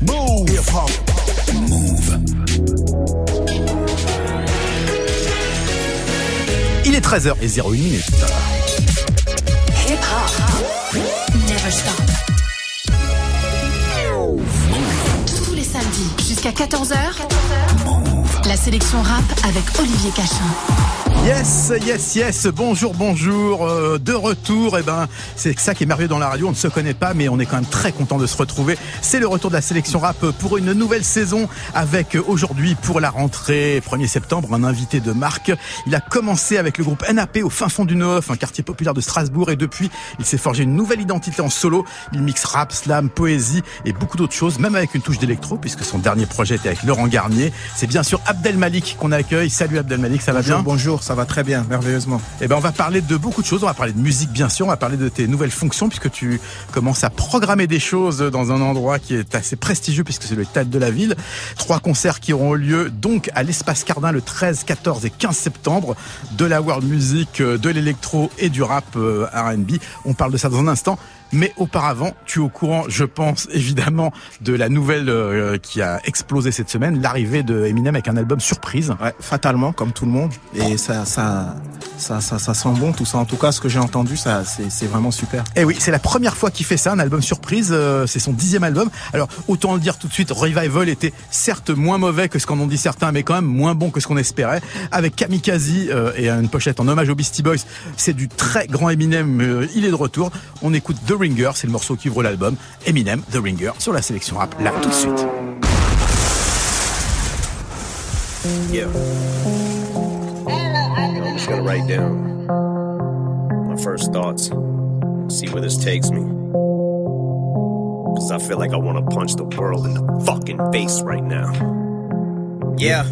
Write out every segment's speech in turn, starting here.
Move. Hip hop. Move. Il est 13h01 minutes. Hip hop. Never stop. Tous les samedis jusqu'à 14h. La sélection rap avec Olivier Cachin. Yes, yes, yes. Bonjour, bonjour. Euh, de retour. Et eh ben, c'est ça qui est merveilleux dans la radio. On ne se connaît pas, mais on est quand même très content de se retrouver. C'est le retour de la sélection rap pour une nouvelle saison avec euh, aujourd'hui pour la rentrée 1er septembre un invité de marque. Il a commencé avec le groupe NAP au fin fond du Neuf, un quartier populaire de Strasbourg, et depuis, il s'est forgé une nouvelle identité en solo. Il mixe rap, slam, poésie et beaucoup d'autres choses, même avec une touche d'électro, puisque son dernier projet était avec Laurent Garnier. C'est bien sûr Abdel Malik qu'on accueille. Salut Abdel Malik, ça va bonjour, bien? Bonjour, ça va très bien, merveilleusement. Eh ben, on va parler de beaucoup de choses. On va parler de musique, bien sûr. On va parler de tes nouvelles fonctions, puisque tu commences à programmer des choses dans un endroit qui est assez prestigieux, puisque c'est le théâtre de la ville. Trois concerts qui auront lieu donc à l'espace Cardin le 13, 14 et 15 septembre. De la world music, euh, de l'électro et du rap euh, R&B. On parle de ça dans un instant. Mais auparavant, tu es au courant, je pense évidemment, de la nouvelle euh, qui a explosé cette semaine, l'arrivée de Eminem avec un album surprise. Ouais, fatalement, comme tout le monde. Et ça, ça, ça, ça, ça sent bon tout ça. En tout cas, ce que j'ai entendu, ça, c'est vraiment super. Et oui, c'est la première fois qu'il fait ça, un album surprise. Euh, c'est son dixième album. Alors autant le dire tout de suite, Revival était certes moins mauvais que ce qu'en ont dit certains, mais quand même moins bon que ce qu'on espérait. Avec Kamikaze euh, et une pochette en hommage aux Beastie Boys, c'est du très grand Eminem. il est de retour. On écoute The Ringer, c'est le morceau qui ouvre l'album. Eminem, The Ringer, sur la sélection rap, là tout de suite. Yeah. I'm just gonna write down my first thoughts, see where this takes me. Cause I feel like I wanna punch the world in the fucking face right now. Yeah.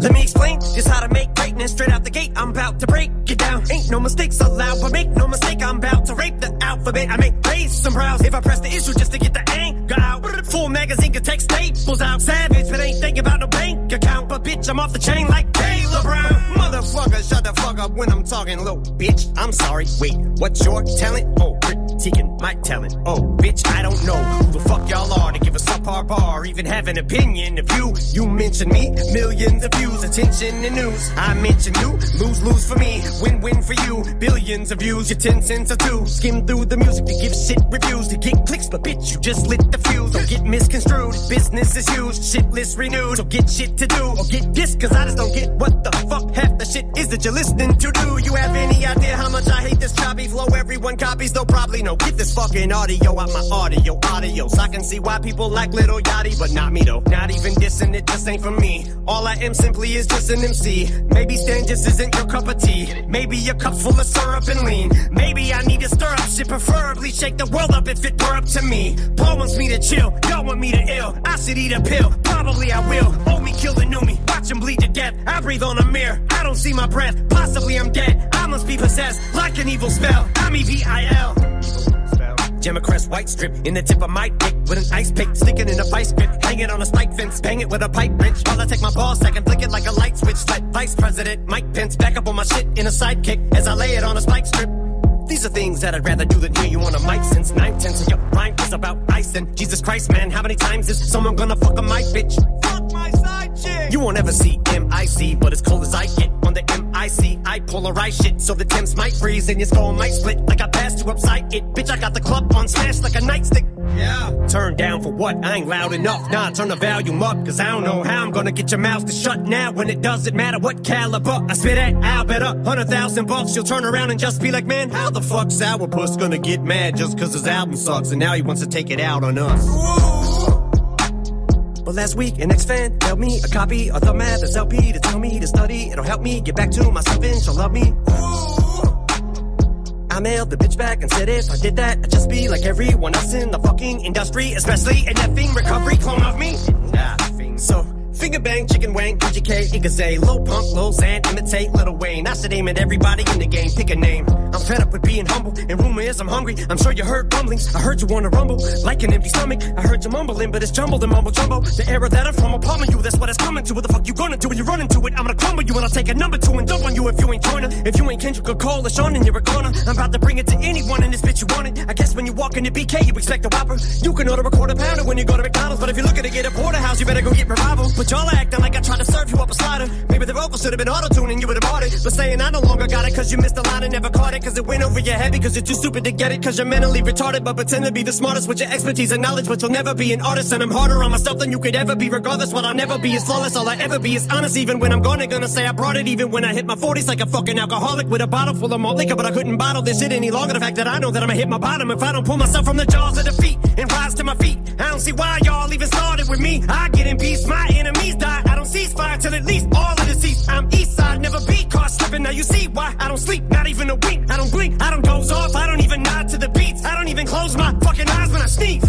Let me explain just how to make greatness straight out the gate. I'm about to break it down. Ain't no mistakes allowed, but make no mistake, I'm about to rape the alphabet. I make raise some brows if I press the issue just to get the anger out. Full magazine can take staples out. Savage, but ain't thinking about no bank account. But bitch, I'm off the chain like Taylor Brown. Motherfucker, shut the fuck up when I'm talking low. Bitch, I'm sorry. Wait, what's your talent? Oh, critiquing my talent. Oh, bitch, I don't know who the fuck y'all are to give us a subpar bar, even have an opinion of you. You mention me, millions of views, attention and news. I mention you, lose lose for me, win win for you. Billions of views, your ten cents or two. Skim through the music to give shit reviews to get clicks, but bitch, you just lit the fuse. Don't get misconstrued, business is huge, shit list renewed. So get shit to do or get this, cause I just don't get what the fuck half the shit is that you're listening to. Do you have any idea how much I hate this choppy flow? Everyone copies, though probably no. Get this fucking audio out my audio, audios. I can see why people like little yachty, but not me though. Not even dissing it, just ain't for me. All I am simply is just an MC. Maybe Stan just isn't your cup of tea. Maybe your cup's full of syrup and lean. Maybe I need to stir up shit, preferably shake the world up if it were up to me. Paul wants me to chill, y'all want me to ill. I should eat a pill, probably I will. Old me kill the new me, watch him bleed to death. I breathe on a mirror, I don't see my breath. Possibly I'm dead, I must be possessed like an evil spell. I'm E-V-I-L. Crest white strip in the tip of my dick with an ice pick sticking in a vice grip, hanging on a spike fence, bang it with a pipe wrench. While I take my ball sack and flick it like a light switch. Let Vice President Mike Pence back up on my shit in a sidekick as I lay it on a spike strip. These are things that I'd rather do than hear you on a mic since nine tenths of your rhyme is about ice and Jesus Christ, man, how many times is someone gonna fuck a my bitch? You won't ever see MIC, but as cold as I get on the MIC, I polarize shit so the temps might freeze and your skull might split like I passed you upside it. Bitch, I got the club on smash like a nightstick. Yeah. Turn down for what? I ain't loud enough. Nah, turn the volume up, cause I don't know how I'm gonna get your mouth to shut now when it doesn't matter what caliber. I spit at Al better, hundred thousand bucks. You'll turn around and just be like, man, how the fuck Sourpuss gonna get mad just cause his album sucks and now he wants to take it out on us? But last week, an ex-fan mailed me a copy of the Mathers LP to tell me to study. It'll help me get back to myself and she'll love me. I mailed the bitch back and said if I did that, I'd just be like everyone else in the fucking industry, especially an effing recovery clone of me. Nah, finger bang, chicken wang, PGK, Igazay, low punk, low Xan, imitate Little Wayne. I should aim at everybody in the game, pick a name. I'm fed up with being humble, and rumor is I'm hungry. I'm sure you heard rumblings. I heard you wanna rumble, like an empty stomach. I heard you mumbling, but it's jumbled and mumble jumbo. The era that I'm from, palm you. That's what it's coming to. What the fuck you gonna do when you run into it? I'm gonna crumble you, and I'll take a number two and dump on you if you ain't joining. If you ain't Kendrick or Cole or Sean, and you're a goner. I'm about to bring it to anyone in this bitch you want it. I guess when you walk into BK, you expect a whopper. You can order a quarter pounder when you go to McDonald's. But if you're looking to get a porterhouse, you better go get revival. But y'all acting like I tried to serve you up a slider. Maybe the vocals should have been auto-tuning, you would have bought it. But saying I no longer got it cause you missed the line and never caught it. Cause it went over your head because you're too stupid to get it. Cause you're mentally retarded, but pretend to be the smartest with your expertise and knowledge. But you'll never be an artist. And I'm harder on myself than you could ever be. Regardless, what I'll never be is flawless. All I ever be is honest. Even when I'm gone, I'm gonna say I brought it. Even when I hit my 40s like a fucking alcoholic with a bottle full of malt liquor. But I couldn't bottle this shit any longer. The fact that I know that I'ma hit my bottom if I don't pull myself from the jaws of defeat and rise to my feet. I don't see why y'all even started with me. I get in peace, my enemies die. I don't cease fire till at least all of the seats. I'm east side, never be caught slipping. Now you see why I don't sleep, not even a wink. I don't blink, I don't doze off, I don't even nod to the beats. I don't even close my fucking eyes when I sneeze.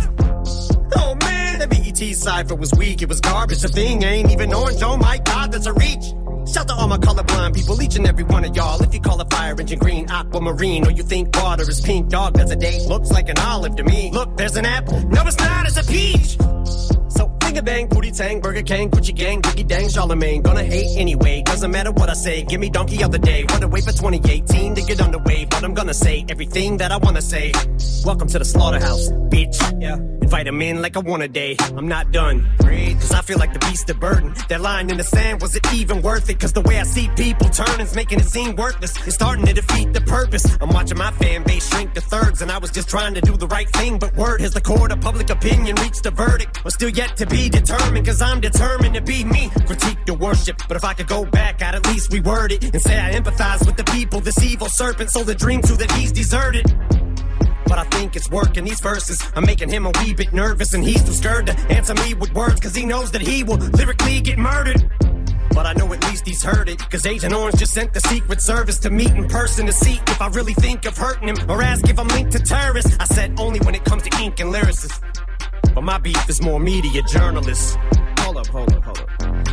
Oh man, the BET cipher was weak, it was garbage. The thing ain't even orange, oh my god, that's a reach. Shout to all my colorblind people, each and every one of y'all. If you call a fire engine green, aquamarine, or you think water is pink, dog, that's a date. Looks like an olive to me. Look, there's an apple. No, it's not, it's a peach. So finger bang, booty tang, Burger King, Gucci gang, Biggie dang, Charlemagne. Gonna hate anyway, doesn't matter what I say. Give me donkey of the day. Wanna wait for 2018 to get underway, but I'm gonna say everything that I wanna say. Welcome to the slaughterhouse, bitch. Yeah. Invite 'em in like I want a day. I'm not done. Breathe, cause I feel like the beast of burden. That line in the sand, was it even worth it? Cause the way I see people turn turning's making it seem worthless. It's starting to defeat the purpose. I'm watching my fan base shrink to thirds, and I was just trying to do the right thing. But word has the court of public opinion reached a verdict. But still yet to be determined, cause I'm determined to be me. Critique the worship, but if I could go back, I'd at least reword it and say I empathize with the people. This evil serpent sold a dream to that he's deserted. But I think it's working these verses. I'm making him a wee bit nervous, and he's too scared to answer me with words, cause he knows that he will lyrically get murdered. But I know at least he's heard it, cause Agent Orange just sent the Secret Service to meet in person to see if I really think of hurting him, or ask if I'm linked to terrorists. I said only when it comes to ink and lyricists. But my beef is more media journalists. Hold up, hold up, hold up.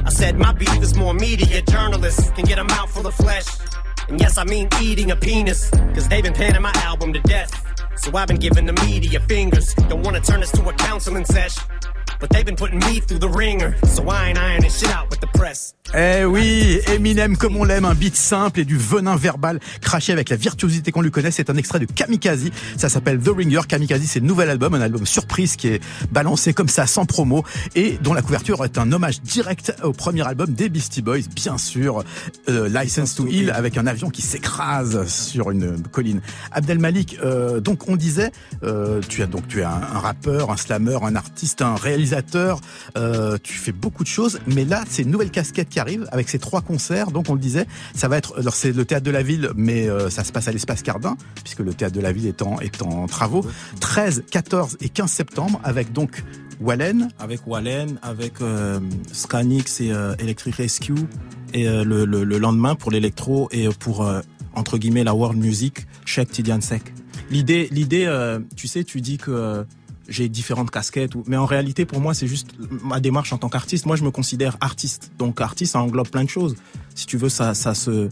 I said my beef is more media journalists can get a mouthful of flesh. And yes, I mean eating a penis, cause they've been panning my album to death. So I've been giving the media fingers. Don't wanna turn this to a counseling sesh. But they've been putting me through the ringer. So I ain't ironing shit out with the press. Eh oui, Eminem comme on l'aime, un beat simple et du venin verbal craché avec la virtuosité qu'on lui connaît. C'est un extrait de Kamikaze. Ça s'appelle The Ringer. Kamikaze, c'est le nouvel album, un album surprise qui est balancé comme ça sans promo et dont la couverture est un hommage direct au premier album des Beastie Boys, bien sûr, euh, License to Heal avec un avion qui s'écrase sur une colline. Abdel Malik, euh, donc on disait, euh, tu as donc tu es un, un, rappeur, un slammer, un artiste, un réalisateur. tu fais beaucoup de choses, mais là c'est une nouvelle casquette qui arrive avec ces trois concerts. Donc on le disait, ça va être, alors c'est le théâtre de la ville, mais euh, ça se passe à l'espace Cardin, puisque le théâtre de la ville est en, en travaux. 13, 14 et 15 septembre, avec donc Wallen. Avec Wallen, avec euh, Scanix et euh, Electric Rescue. Et le, le, le, lendemain pour l'électro et pour, entre guillemets, la world music, Cheikh Tidiane Sek. L'idée, l'idée, tu sais, tu dis que j'ai différentes casquettes, mais en réalité, pour moi, c'est juste ma démarche en tant qu'artiste. Moi, je me considère artiste. Donc, artiste, ça englobe plein de choses. Si tu veux, ça, ça se,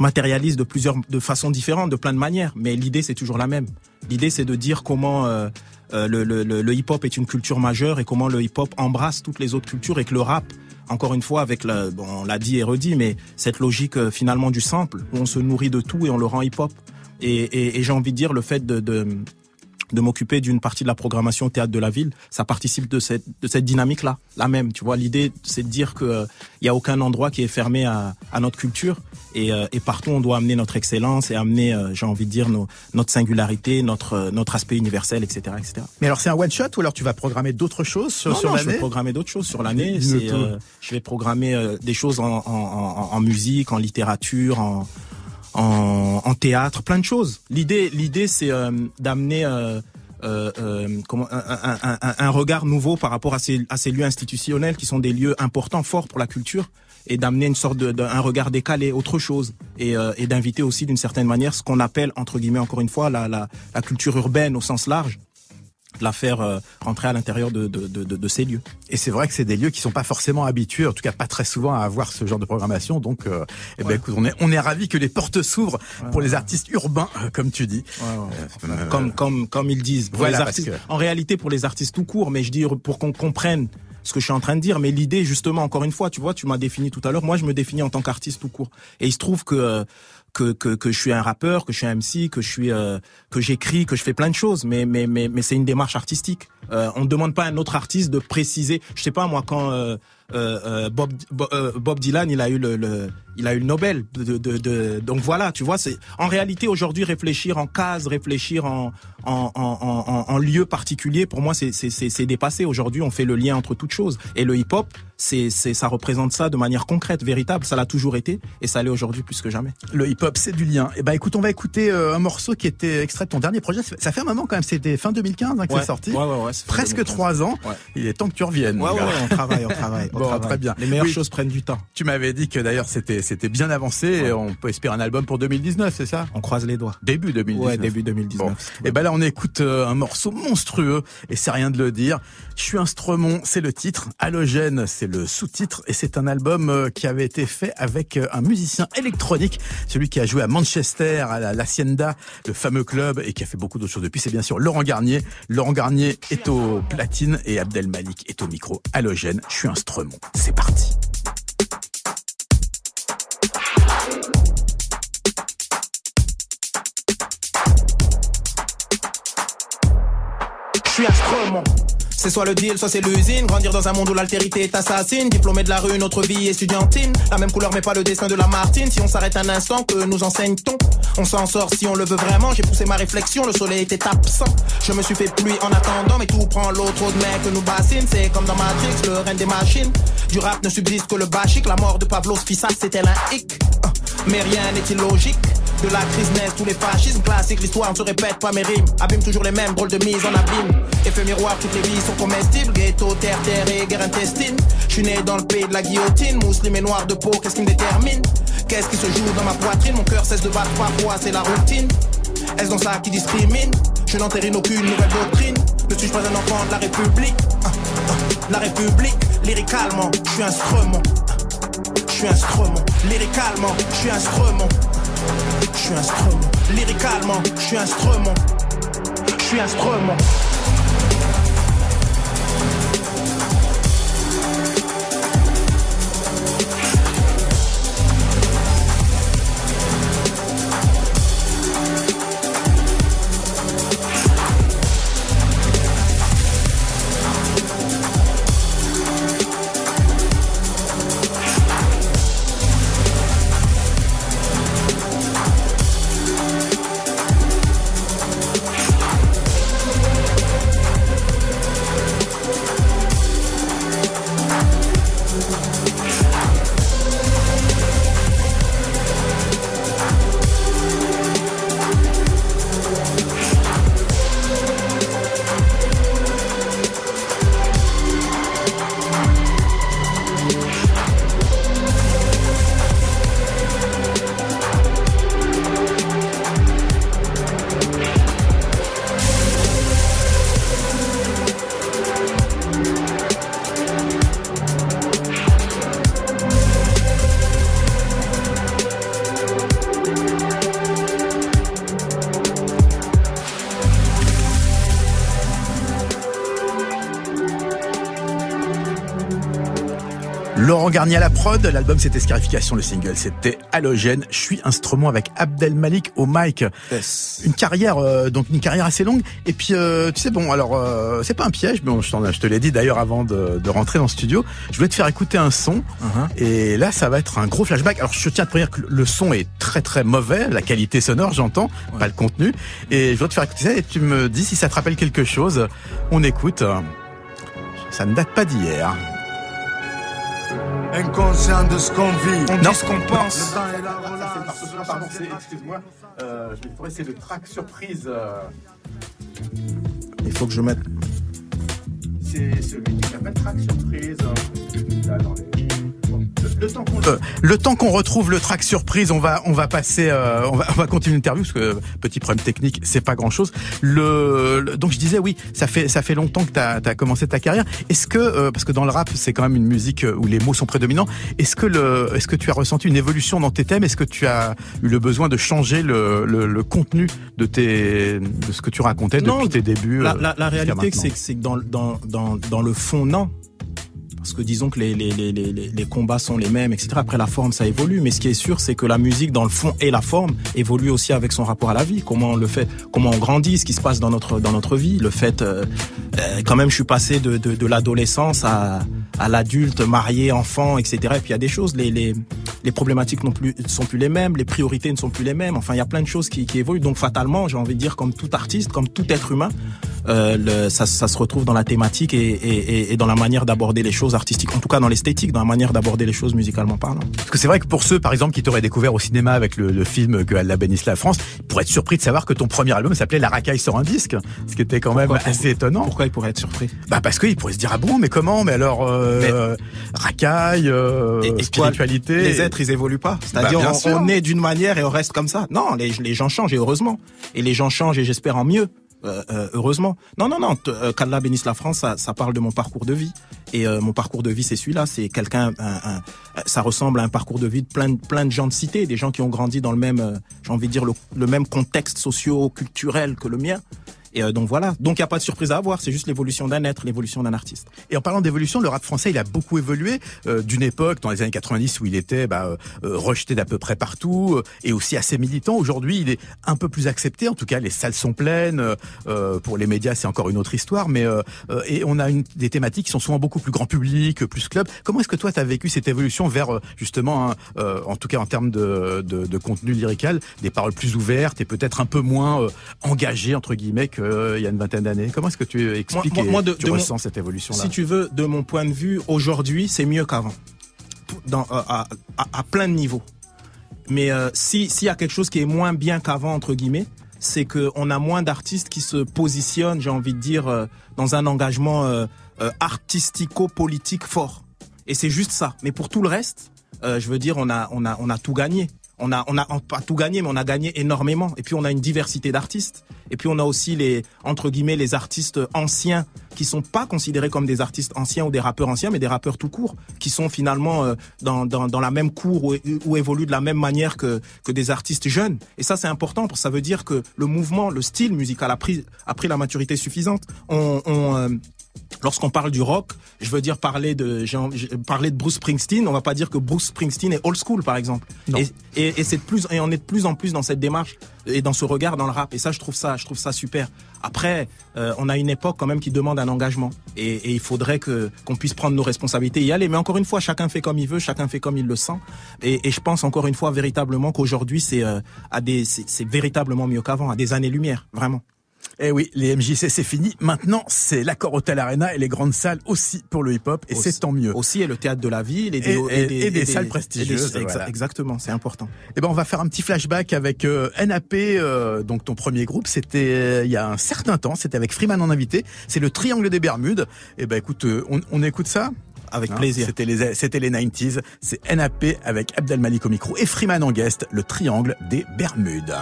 matérialise de plusieurs, de façons différentes, de plein de manières. Mais l'idée, c'est toujours la même. L'idée, c'est de dire comment euh, euh, le, hip-hop est une culture majeure et comment le hip-hop embrasse toutes les autres cultures et que le rap, encore une fois, avec le, bon, on l'a dit et redit, mais cette logique euh, finalement du sample, où on se nourrit de tout et on le rend hip-hop. Et, j'ai envie de dire le fait de de m'occuper d'une partie de la programmation au théâtre de la ville, ça participe de cette de cette dynamique là, la même. Tu vois, l'idée c'est de dire que il euh, a aucun endroit qui est fermé à, à notre culture et, euh, et, partout on doit amener notre excellence et amener, euh, j'ai envie de dire, nos, notre singularité, notre notre aspect universel, etc., etc. Mais alors c'est un one shot ou alors tu vas programmer d'autres choses sur, non, sur non, l'année Je vais programmer d'autres choses sur l'année. je vais programmer des choses en, en, en, en musique, en littérature, en en, en, théâtre, plein de choses. L'idée, l'idée, c'est euh, d'amener euh, euh, comment, un, un, un, un, regard nouveau par rapport à ces, à ces lieux institutionnels qui sont des lieux importants, forts pour la culture, et d'amener une sorte de, de, un regard décalé, autre chose, et, et d'inviter aussi d'une certaine manière ce qu'on appelle entre guillemets encore une fois la, la, la culture urbaine au sens large la faire euh, rentrer à l'intérieur de, de, de, de, ces lieux. Et c'est vrai que c'est des lieux qui sont pas forcément habitués, en tout cas pas très souvent, à avoir ce genre de programmation. Donc, euh, eh ben, ouais. écoute, on est on est ravi que les portes s'ouvrent ouais, pour ouais. les artistes urbains, euh, comme tu dis. Euh, comme comme comme ils disent. Pour voilà, les artistes, que... En réalité, pour les artistes tout court, mais je dis pour qu'on comprenne ce que je suis en train de dire, mais l'idée justement, encore une fois, tu vois, tu m'as défini tout à l'heure. Moi, je me définis en tant qu'artiste tout court. Et il se trouve que que, que, que je suis un rappeur, que je suis un MC, que je suis euh, que j'écris, que je fais plein de choses, mais mais mais, mais c'est une démarche artistique. Euh, on ne demande pas à un autre artiste de préciser. Je sais pas moi quand euh, euh, euh Bob, Bob Dylan il a eu le, le il a eu le Nobel de, de, de, donc voilà tu vois c'est en réalité aujourd'hui réfléchir en case réfléchir en en, en, lieu particulier pour moi c'est dépassé. Aujourd'hui on fait le lien entre toutes choses. Et le hip hop c'est c'est ça représente ça de manière concrète véritable. Ça l'a toujours été et ça l'est aujourd'hui plus que jamais. Le hip hop c'est du lien. Et eh ben écoute on va écouter un morceau qui était extrait de ton dernier projet. Ça fait un moment quand même. C'était fin 2015 hein, que c'est sorti. Ouais, ouais, ouais, presque trois ans. Il est temps que tu reviennes. Ouais, ouais, on travaille, on travaille. bon, très bien. Les meilleures choses prennent du temps. Tu m'avais dit que d'ailleurs c'était c'était bien avancé. On peut espérer un album pour 2019, c'est ça? On croise les doigts. Début 2019. Ouais, début 2019. Et ben là, on écoute euh, un morceau monstrueux et c'est rien de le dire. Je suis un Stremont, c'est le titre. Halogène, c'est le sous-titre et c'est un album euh, qui avait été fait avec euh, un musicien électronique, celui qui a joué à Manchester, à l'Hacienda, le fameux club et qui a fait beaucoup d'autres choses depuis. C'est bien sûr Laurent Garnier. Laurent Garnier est au platine et Abdel Malik est au micro halogène. Je suis un Stremont. C'est parti. C'est soit le deal, soit c'est l'usine. Grandir dans un monde où l'altérité est assassine. Diplômé de la rue, notre vie étudiantine. La même couleur, mais pas le destin de la Martine. Si on s'arrête un instant, que nous enseigne-t-on? On s'en sort si on le veut vraiment. J'ai poussé ma réflexion, le soleil était absent. Je me suis fait pluie en attendant, mais tout prend l'autre de mecs que nous bassine. C'est comme dans Matrix, le reine des machines. Du rap ne subsiste que le bachique. La mort de Pablo Spissa, c'était un hic. Mais rien n'est illogique. De la crise naissent tous les fascismes classiques, l'histoire ne se répète pas mes rimes. Abîme toujours les mêmes drôles de mise en abîme. Effet miroir, toutes les vies sont comestibles. Ghetto, terre, terre et guerre intestine. Je suis né dans le pays de la guillotine. Musulman et noir de peau, qu'est-ce qui me détermine? Qu'est-ce qui se joue dans ma poitrine? Mon cœur cesse de battre parfois, c'est la routine. Est-ce dans ça qui discrimine? Je n'entérine aucune nouvelle doctrine. Ne suis-je pas un enfant de la République? La République, lyricalement, je suis un stremont. Je suis un stremont, lyricalement, je suis un stremont. Je suis un strum. Lyricalement, je suis un strum. Je suis un Garnier à la prod, l'album c'était Scarification, le single c'était Halogène, je suis instrument avec Abdel Malik au mic. Une carrière euh, donc une carrière assez longue et puis euh, tu sais bon alors euh, c'est pas un piège mais je, te l'ai dit d'ailleurs avant de, rentrer dans le studio, je voulais te faire écouter un son uh-huh. et là ça va être un gros flashback. Alors je tiens à te dire que le son est très très mauvais, la qualité sonore j'entends, pas le contenu et je voudrais te faire écouter ça et tu me dis si ça te rappelle quelque chose. On écoute. Ça ne date pas d'hier. Inconscient de ce qu'on vit. On dit ce qu'on pense. Pardon, excuse-moi. Euh, je vais c'est le track surprise. Euh. Il faut que je mette. C'est celui qui s'appelle track surprise. Là, dans les... Euh, le temps qu'on retrouve le track surprise, on va on va passer euh, on va on va continuer l'interview parce que petit problème technique, c'est pas grand-chose. Le, donc je disais oui, ça fait ça fait longtemps que tu as, as, commencé ta carrière. Est-ce que euh, parce que dans le rap, c'est quand même une musique où les mots sont prédominants, est-ce que le est-ce que tu as ressenti une évolution dans tes thèmes? Est-ce que tu as eu le besoin de changer le, le, le contenu de tes de ce que tu racontais depuis tes débuts La, la, la réalité c'est que c'est dans dans dans dans le fond non parce que disons que les, les, les, les, combats sont les mêmes, etc. Après la forme, ça évolue, mais ce qui est sûr, c'est que la musique, dans le fond et la forme, évolue aussi avec son rapport à la vie. Comment on le fait, comment on grandit, ce qui se passe dans notre dans notre vie. Le fait, euh, euh, quand même, je suis passé de, de, de l'adolescence à, à l'adulte, marié, enfant, etc. Et puis il y a des choses, les, les, les problématiques non plus sont plus les mêmes, les priorités ne sont plus les mêmes. Enfin, il y a plein de choses qui, qui évoluent. Donc fatalement, j'ai envie de dire, comme tout artiste, comme tout être humain, euh, le, ça, ça, se retrouve dans la thématique et, et, et dans la manière d'aborder les choses artistiques, en tout cas dans l'esthétique, dans la manière d'aborder les choses musicalement parlant. Parce que c'est vrai que pour ceux, par exemple, qui t'auraient découvert au cinéma avec le, le film que Allah bénisse la France, ils pourraient être surpris de savoir que ton premier album s'appelait La racaille sur un disque, ce qui était quand Pourquoi même assez étonnant. Pourquoi ils pourraient être surpris? Bah parce qu'ils pourraient se dire ah bon mais comment? Mais alors euh, racaille euh, Et- et quoi, spiritualité Les êtres, ils évoluent pas. C'est-à-dire, Bah, on, est d'une manière et on reste comme ça. Non, les, les gens changent et heureusement. Et les gens changent et j'espère en mieux. Euh, euh, heureusement. Non, non, non. Euh, Qu'Allah bénisse la France, ça, ça parle de mon parcours de vie. Et euh, mon parcours de vie, c'est celui-là. C'est quelqu'un. un- un- ça ressemble à un parcours de vie de plein, plein de gens de cité, des gens qui ont grandi dans le même, euh, j'ai envie de dire le, le même contexte socio-culturel que le mien. Et euh, donc voilà. Donc il y a pas de surprise à avoir. C'est juste l'évolution d'un être, l'évolution d'un artiste. Et en parlant d'évolution, le rap français, il a beaucoup évolué euh, d'une époque dans les années 90 où il était bah, euh, euh, rejeté d'à peu près partout euh, et aussi assez militant. Aujourd'hui, il est un peu plus accepté. En tout cas, les salles sont pleines. euh, pour les médias, c'est encore une autre histoire. Mais et on a une, des thématiques qui sont souvent beaucoup plus grand public, plus club. Comment est-ce que toi, tu as vécu cette évolution vers justement, euh, en tout cas en termes de, de, de contenu lyrical, des paroles plus ouvertes et peut-être un peu moins engagées entre guillemets qu'il y a une vingtaine d'années Comment est-ce que tu expliques moi- moi, de- tu de mon- ressens cette évolution-là Si tu veux, de mon point de vue, aujourd'hui, c'est mieux qu'avant. Euh, à, à, à plein de niveaux. Mais euh, si s'il y a quelque chose qui est moins bien qu'avant, entre guillemets, c'est qu'on a moins d'artistes qui se positionnent, j'ai envie de dire, euh, dans un engagement euh, euh, artistico-politique fort. Et c'est juste ça. Mais pour tout le reste, euh, je veux dire, on a, on a, on a tout gagné. On a, on a pas tout gagné, mais on a gagné énormément. Et puis on a une diversité d'artistes. Et puis on a aussi les, entre guillemets, les artistes anciens qui sont pas considérés comme des artistes anciens ou des rappeurs anciens, mais des rappeurs tout court, qui sont finalement euh, dans, dans, dans la même cour ou, évoluent de la même manière que, que des artistes jeunes. Et ça, c'est important parce que ça veut dire que le mouvement, le style musical a pris, a pris la maturité suffisante. On, euh, Lorsqu'on parle du rock, je veux dire parler de parler de Bruce Springsteen, on va pas dire que Bruce Springsteen est old school par exemple. Et, et, et c'est plus et on est de plus en plus dans cette démarche et dans ce regard dans le rap et ça je trouve ça je trouve ça super. Après euh, on a une époque quand même qui demande un engagement et, et il faudrait que qu'on puisse prendre nos responsabilités et y aller mais encore une fois chacun fait comme il veut, chacun fait comme il le sent et, et je pense encore une fois véritablement qu'aujourd'hui c'est euh, à des c'est véritablement mieux qu'avant, à des années lumière, vraiment. Eh oui, les MJC c'est fini. Maintenant, c'est l'accord Hotel Arena et les grandes salles aussi pour le hip-hop et c'est tant mieux. Aussi, et le théâtre de la ville, et des, Et- et- et des salles prestigieuses, exa- voilà. Exactement, c'est important. Eh ben, on va faire un petit flashback avec euh, NAP, euh, donc ton premier groupe. C'était euh, il y a un certain temps. C'était avec Freeman en invité. C'est le Triangle des Bermudes. Eh ben, écoute, on, on écoute ça. Avec Hein, plaisir. C'était les, c'était les 90s. C'est NAP avec Abdelmalik au micro et Freeman en guest. Le Triangle des Bermudes.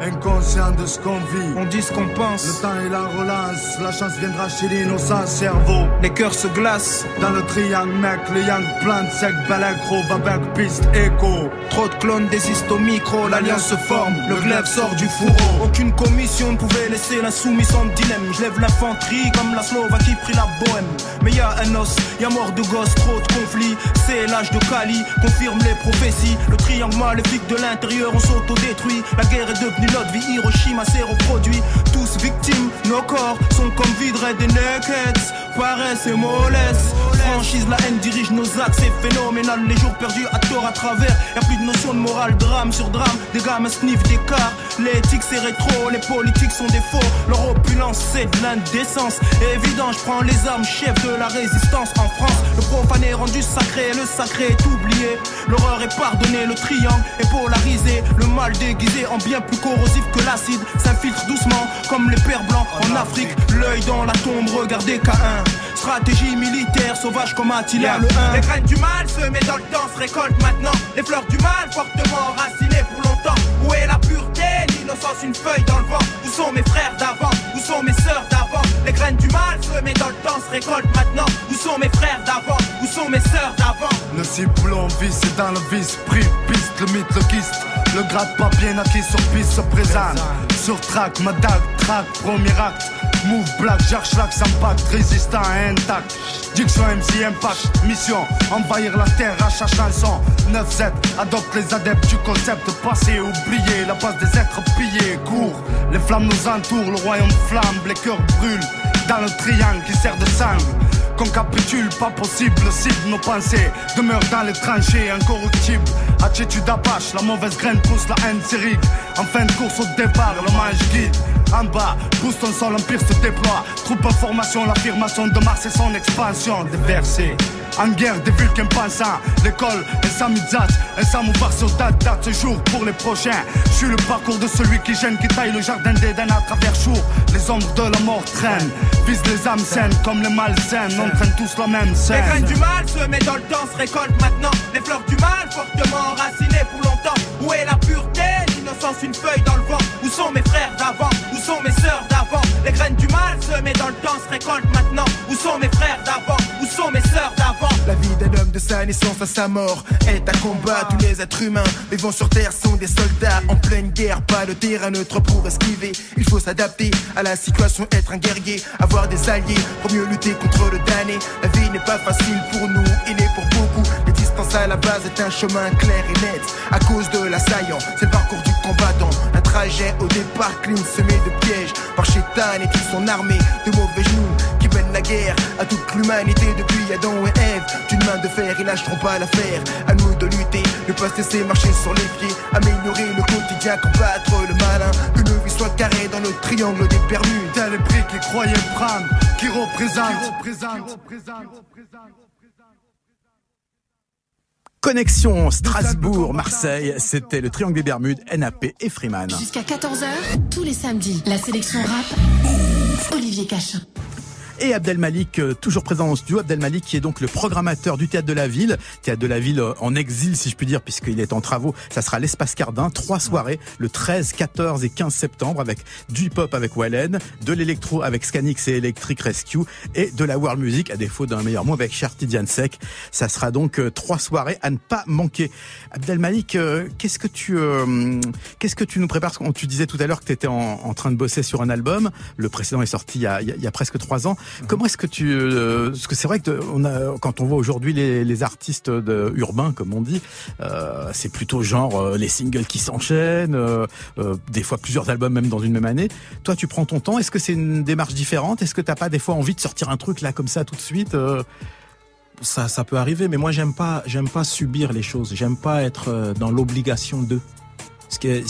Inconscient de ce qu'on vit. On dit ce qu'on Le pense, temps et la relance, la chance viendra chez l'innocent cerveau. les cœurs se glacent, Dans le triangle, mec, le young plant sec, bel accro, babak, piste, écho. trop de clones désistent au micro, l'alliance se forme, le glaive sort du fourreau. Aucune commission ne pouvait laisser l'insoumis sans dilemme. Je lève l'infanterie comme la Slovaquie prit la bohème. Mais y a un os, y a mort de gosses, trop de conflits. C'est l'âge de Kali, confirme les prophéties. Le triangle maléfique de l'intérieur, on s'auto-détruit. La guerre est devenue notre vie, Hiroshima s'est reproduit. Tous victimes, nos corps sont comme vidres des nakeds. Paresse et mollesse. La haine dirige nos axes, c'est phénoménal. Les jours perdus à tort à travers. Y'a plus de notion de morale, drame sur drame. Des gamins sniffent des cars. L'éthique c'est rétro, les politiques sont des faux. Leur opulence c'est de l'indécence. Évident, je prends les armes, chef de la résistance en France. Le profane est rendu sacré, le sacré est oublié. L'horreur est pardonnée, le triangle est polarisé. Le mal déguisé en bien plus corrosif que l'acide s'infiltre doucement comme les pères blancs en Afrique. L'œil dans la tombe, regardez K1. Stratégie militaire, sauvage comme Attila le 1. Les graines du mal se mettent dans le temps, se récoltent maintenant. Les fleurs du mal, fortement enracinées pour longtemps. Où est la pureté, l'innocence, une feuille dans le vent Où sont mes frères d'avant? Où sont mes sœurs d'avant? Les graines du mal se mettent dans le temps, se récoltent maintenant. Où sont mes frères d'avant? Où sont mes sœurs d'avant? Le ciblon visse et dans le vice, prix, piste, le mythe, le kyste. Le bien acquis sur piste se présente. Sur track, ma track, premier acte. Move black, cherche l'axe impact, résistant et intact. Diction MC Impact, mission, envahir la terre à chaque chanson. 9-7, adopte les adeptes du concept passé, oublié, la base des êtres pillés, court. Les flammes nous entourent, le royaume flambe, les cœurs brûlent dans le triangle qui sert de sang qu'on capitule, pas possible, cible nos pensées, demeure dans les tranchées, incorruptible. Attitude apache, la mauvaise graine pousse la haine s'irrigue. En fin de course au départ, le mange guide. En bas, boost ton sol, l'empire se déploie. Troupe en formation, l'affirmation de Mars et son expansion. Déversé, en guerre des vulcains pensants. L'école, un samizat, un samouvar sur date, date ce jour pour les prochains. Je suis le parcours de celui qui gêne, qui taille le jardin d'Éden à travers jour. Les ombres de la mort traînent, visent les âmes saines comme les malsains. On traîne tous la même scène. Les graines du mal se mettent dans le temps, se récoltent maintenant. Les fleurs du mal, fortement enracinées pour longtemps. Où est la pureté, une feuille dans le vent Où sont mes frères d'avant? Où sont mes sœurs d'avant? Les graines du mal se mettent dans le temps, se récoltent maintenant. Où sont mes frères d'avant? Où sont mes sœurs d'avant? La vie d'un homme de sa naissance à sa mort est un combat. Tous les êtres humains vivant sur terre sont des soldats en pleine guerre. Pas de terrain neutre pour esquiver. Il faut s'adapter à la situation, être un guerrier, avoir des alliés pour mieux lutter contre le damné. La vie n'est pas facile pour nous, il est pour beaucoup. À la base est un chemin clair et net. À cause de l'assaillant, c'est le parcours du combattant. Un trajet au départ clean semé de pièges par Chétan et toute son armée de mauvais genoux qui mènent la guerre à toute l'humanité depuis Adam et Ève. D'une main de fer, ils lâcheront pas l'affaire. À nous de lutter, ne pas se laisser marcher sur les pieds. Améliorer le quotidien, combattre le malin. Que nos vies soient carrées dans le triangle des Bermudes. Tel les prix qu'ils croyaient prendre, qui représentent. Connexion Strasbourg-Marseille, c'était le Triangle des Bermudes, NAP et Freeman. Jusqu'à 14h, tous les samedis, la sélection rap, Olivier Cachin. Et Abdel Malik, euh, toujours présent au studio. Abdel Malik, qui est donc le programmateur du Théâtre de la Ville. Théâtre de la Ville euh, en exil, si je puis dire, puisqu'il est en travaux. Ça sera l'Espace Cardin. Trois soirées, le 13, 14 et 15 septembre, avec du hip-hop avec Wallen, de l'électro avec Scanix et Electric Rescue, et de la world music, à défaut d'un meilleur mot, avec Charty Sec. Ça sera donc euh, trois soirées à ne pas manquer. Abdel Malik, qu'est-ce que tu, qu'est-ce que tu nous prépares? Tu disais tout à l'heure que tu étais en, en, train de bosser sur un album. Le précédent est sorti il y a, il y a presque trois ans. Comment est-ce que tu, euh, parce que c'est vrai que quand on voit aujourd'hui les, artistes urbains, comme on dit, euh, c'est plutôt genre euh, les singles qui s'enchaînent, des fois plusieurs albums même dans une même année. Toi, tu prends ton temps. Est-ce que c'est une démarche différente? Est-ce que t'as pas des fois envie de sortir un truc là comme ça tout de suite ça, ça peut arriver, mais moi j'aime pas, j'aime pas subir les choses. J'aime pas être dans l'obligation de. Parce que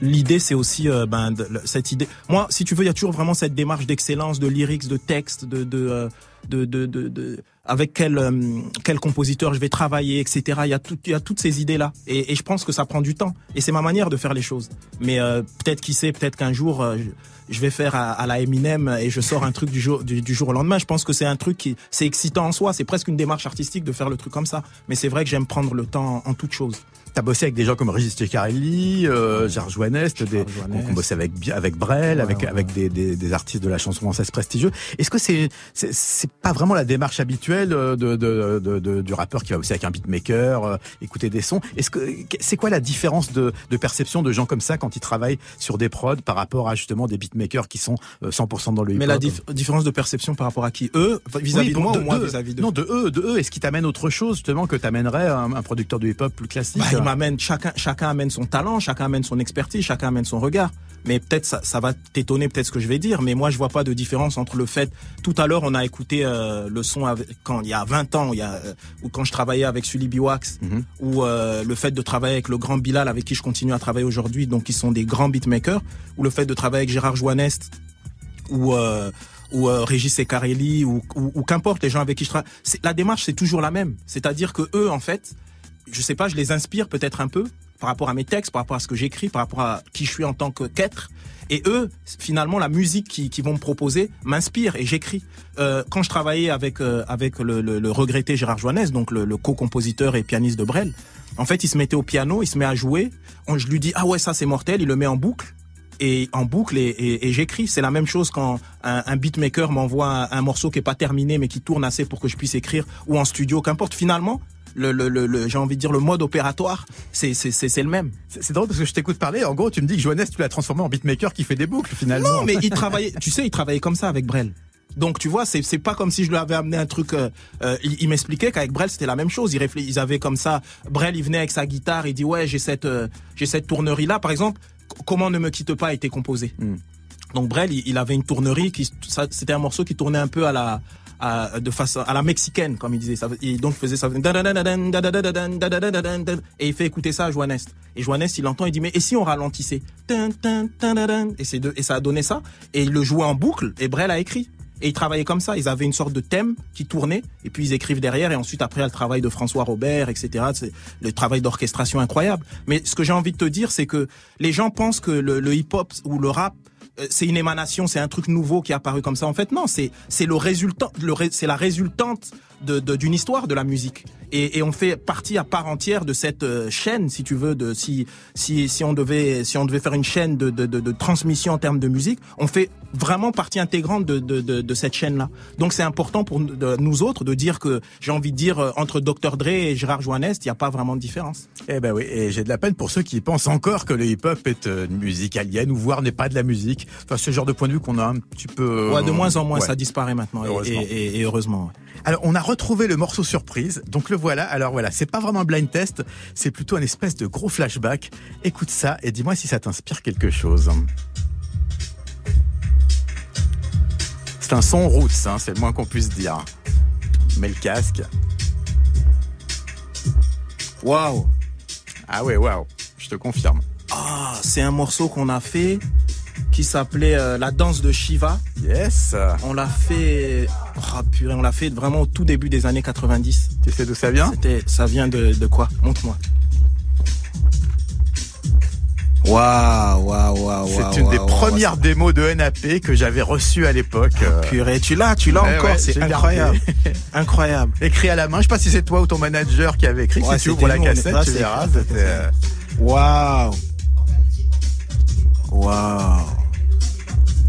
l'idée, c'est aussi euh, ben, cette idée. Moi, si tu veux, il y a toujours vraiment cette démarche d'excellence, de lyrics, de texte, de de, euh, de, de, de, avec quel euh, quel compositeur je vais travailler, etc. Il y a toutes ces idées là, et, je pense que ça prend du temps. Et c'est ma manière de faire les choses. Mais euh, peut-être qui sait, peut-être qu'un jour. Euh, je vais faire à, la Eminem et je sors un truc du jour du jour au lendemain. Je pense que c'est un truc qui c'est excitant en soi. C'est presque une démarche artistique de faire le truc comme ça. Mais c'est vrai que j'aime prendre le temps en, en toute chose. T'as bossé avec des gens comme Régis Ciccarelli, euh, Georges Joannest, des, on, bossait avec avec Brel, ouais, avec ouais. avec des, des, des, artistes de la chanson française prestigieux. Est-ce que c'est c'est pas vraiment la démarche habituelle de, de, de, de, du rappeur qui va bosser avec un beatmaker, euh, écouter des sons? Est-ce que c'est quoi la différence de, de perception de gens comme ça quand ils travaillent sur des prods par rapport à justement des beatmakers qui sont 100% dans le hip-hop Mais la dif différence de perception par rapport à qui? Eux? Vis-à-vis oui, de moi ou moi vis-à-vis de non de eux de eux. Est-ce qu'ils t'amènent autre chose justement que t'amènerait un, un producteur de hip-hop plus classique? Bah, chacun chacun amène son talent, chacun amène son expertise, chacun amène son regard. Mais peut-être ça, ça va t'étonner peut-être ce que je vais dire, mais moi je vois pas de différence entre le fait tout à l'heure on a écouté euh, le son avec, quand il y a 20 ans, il y a euh, ou quand je travaillais avec Sully Biwax mm -hmm. ou euh, le fait de travailler avec le grand Bilal avec qui je continue à travailler aujourd'hui, donc qui sont des grands beatmakers ou le fait de travailler avec Gérard Joannest ou euh, ou euh, Régis Ecarelli ou, ou, ou qu'importe les gens avec qui je travaille. La démarche c'est toujours la même, c'est-à-dire que eux en fait je sais pas, je les inspire peut-être un peu par rapport à mes textes, par rapport à ce que j'écris, par rapport à qui je suis en tant qu'être. Et eux, finalement, la musique qu'ils qui vont me proposer m'inspire et j'écris. Euh, quand je travaillais avec euh, avec le, regretté Gérard Joannès, donc le, co-compositeur et pianiste de Brel, en fait, il se mettait au piano, il se met à jouer. On, je lui dis ah ouais ça c'est mortel, il le met en boucle et en boucle et, j'écris. C'est la même chose quand un, un beatmaker m'envoie un, un, morceau qui est pas terminé mais qui tourne assez pour que je puisse écrire ou en studio, qu'importe. Finalement, le, le, le, j'ai envie de dire le mode opératoire, c'est c'est c'est le même. C'est drôle parce que je t'écoute parler. En gros, tu me dis que Joannès, tu l'as transformé en beatmaker qui fait des boucles finalement. Non, mais il travaillait. tu sais, il travaillait comme ça avec Brel. Donc tu vois, c'est c'est pas comme si je lui avais amené un truc. Euh, euh, il, m'expliquait qu'avec Brel c'était la même chose. Ils ils avaient comme ça. Brel il venait avec sa guitare, il dit ouais j'ai cette euh, j'ai cette tournerie là par exemple. Comment ne me quitte pas a été composé. Hmm. Donc Brel il, avait une tournerie qui c'était un morceau qui tournait un peu à la à, de façon à la mexicaine comme il disait ça et donc il faisait ça et il fait écouter ça à Joannest et Joannest il entend il dit mais et si on ralentissait et c'est et ça a donné ça et il le jouait en boucle et Brel a écrit et ils travaillaient comme ça. Ils avaient une sorte de thème qui tournait, et puis ils écrivent derrière, et ensuite après le travail de François Robert, etc. C'est le travail d'orchestration incroyable. Mais ce que j'ai envie de te dire, c'est que les gens pensent que le, hip-hop ou le rap euh, c'est une émanation, c'est un truc nouveau qui est apparu comme ça. En fait, non, c'est c'est le résultat, le, c'est la résultante de d'une histoire de la musique. Et, et, on fait partie à part entière de cette euh, chaîne, si tu veux, de si si si on devait si on devait faire une chaîne de de, de, de transmission en termes de musique, on fait vraiment partie intégrante de de, de, de cette chaîne-là. Donc c'est important pour nous autres de dire que j'ai envie de dire euh, entre Dr Dre et Gérard Joannest, il n'y a pas vraiment de différence. Eh ben oui, et j'ai de la peine pour ceux qui pensent encore que le hip-hop est une musique alien ou voire n'est pas de la musique. Enfin, ce genre de point de vue qu'on a un petit peu. Ouais, de moins en moins, ça disparaît maintenant, heureusement. Et, et, heureusement. Alors, on a retrouvé le morceau surprise, donc le voilà. Alors voilà, c'est pas vraiment un blind test, c'est plutôt un espèce de gros flashback. Écoute ça et dis-moi si ça t'inspire quelque chose. C'est un son roots, hein, c'est le moins qu'on puisse dire. Mets le casque. Waouh Ah ouais, waouh, je te confirme. Ah, c'est un morceau qu'on a fait qui s'appelait euh, La danse de Shiva. Yes. On l'a fait, oh, purée, on l'a fait vraiment au tout début des années 90. Tu sais d'où ça vient? C'était, ça vient de, de quoi? Montre-moi. Waouh, waouh, waouh. C'est une des premières démos de NAP que j'avais reçues à l'époque. Oh, purée, tu l'as, tu l'as encore, c'est incroyable. incroyable. Écrit à la main, je sais pas si c'est toi ou ton manager qui avait écrit, si tu ouvres la cassette, tu verras. Euh, waouh. Waouh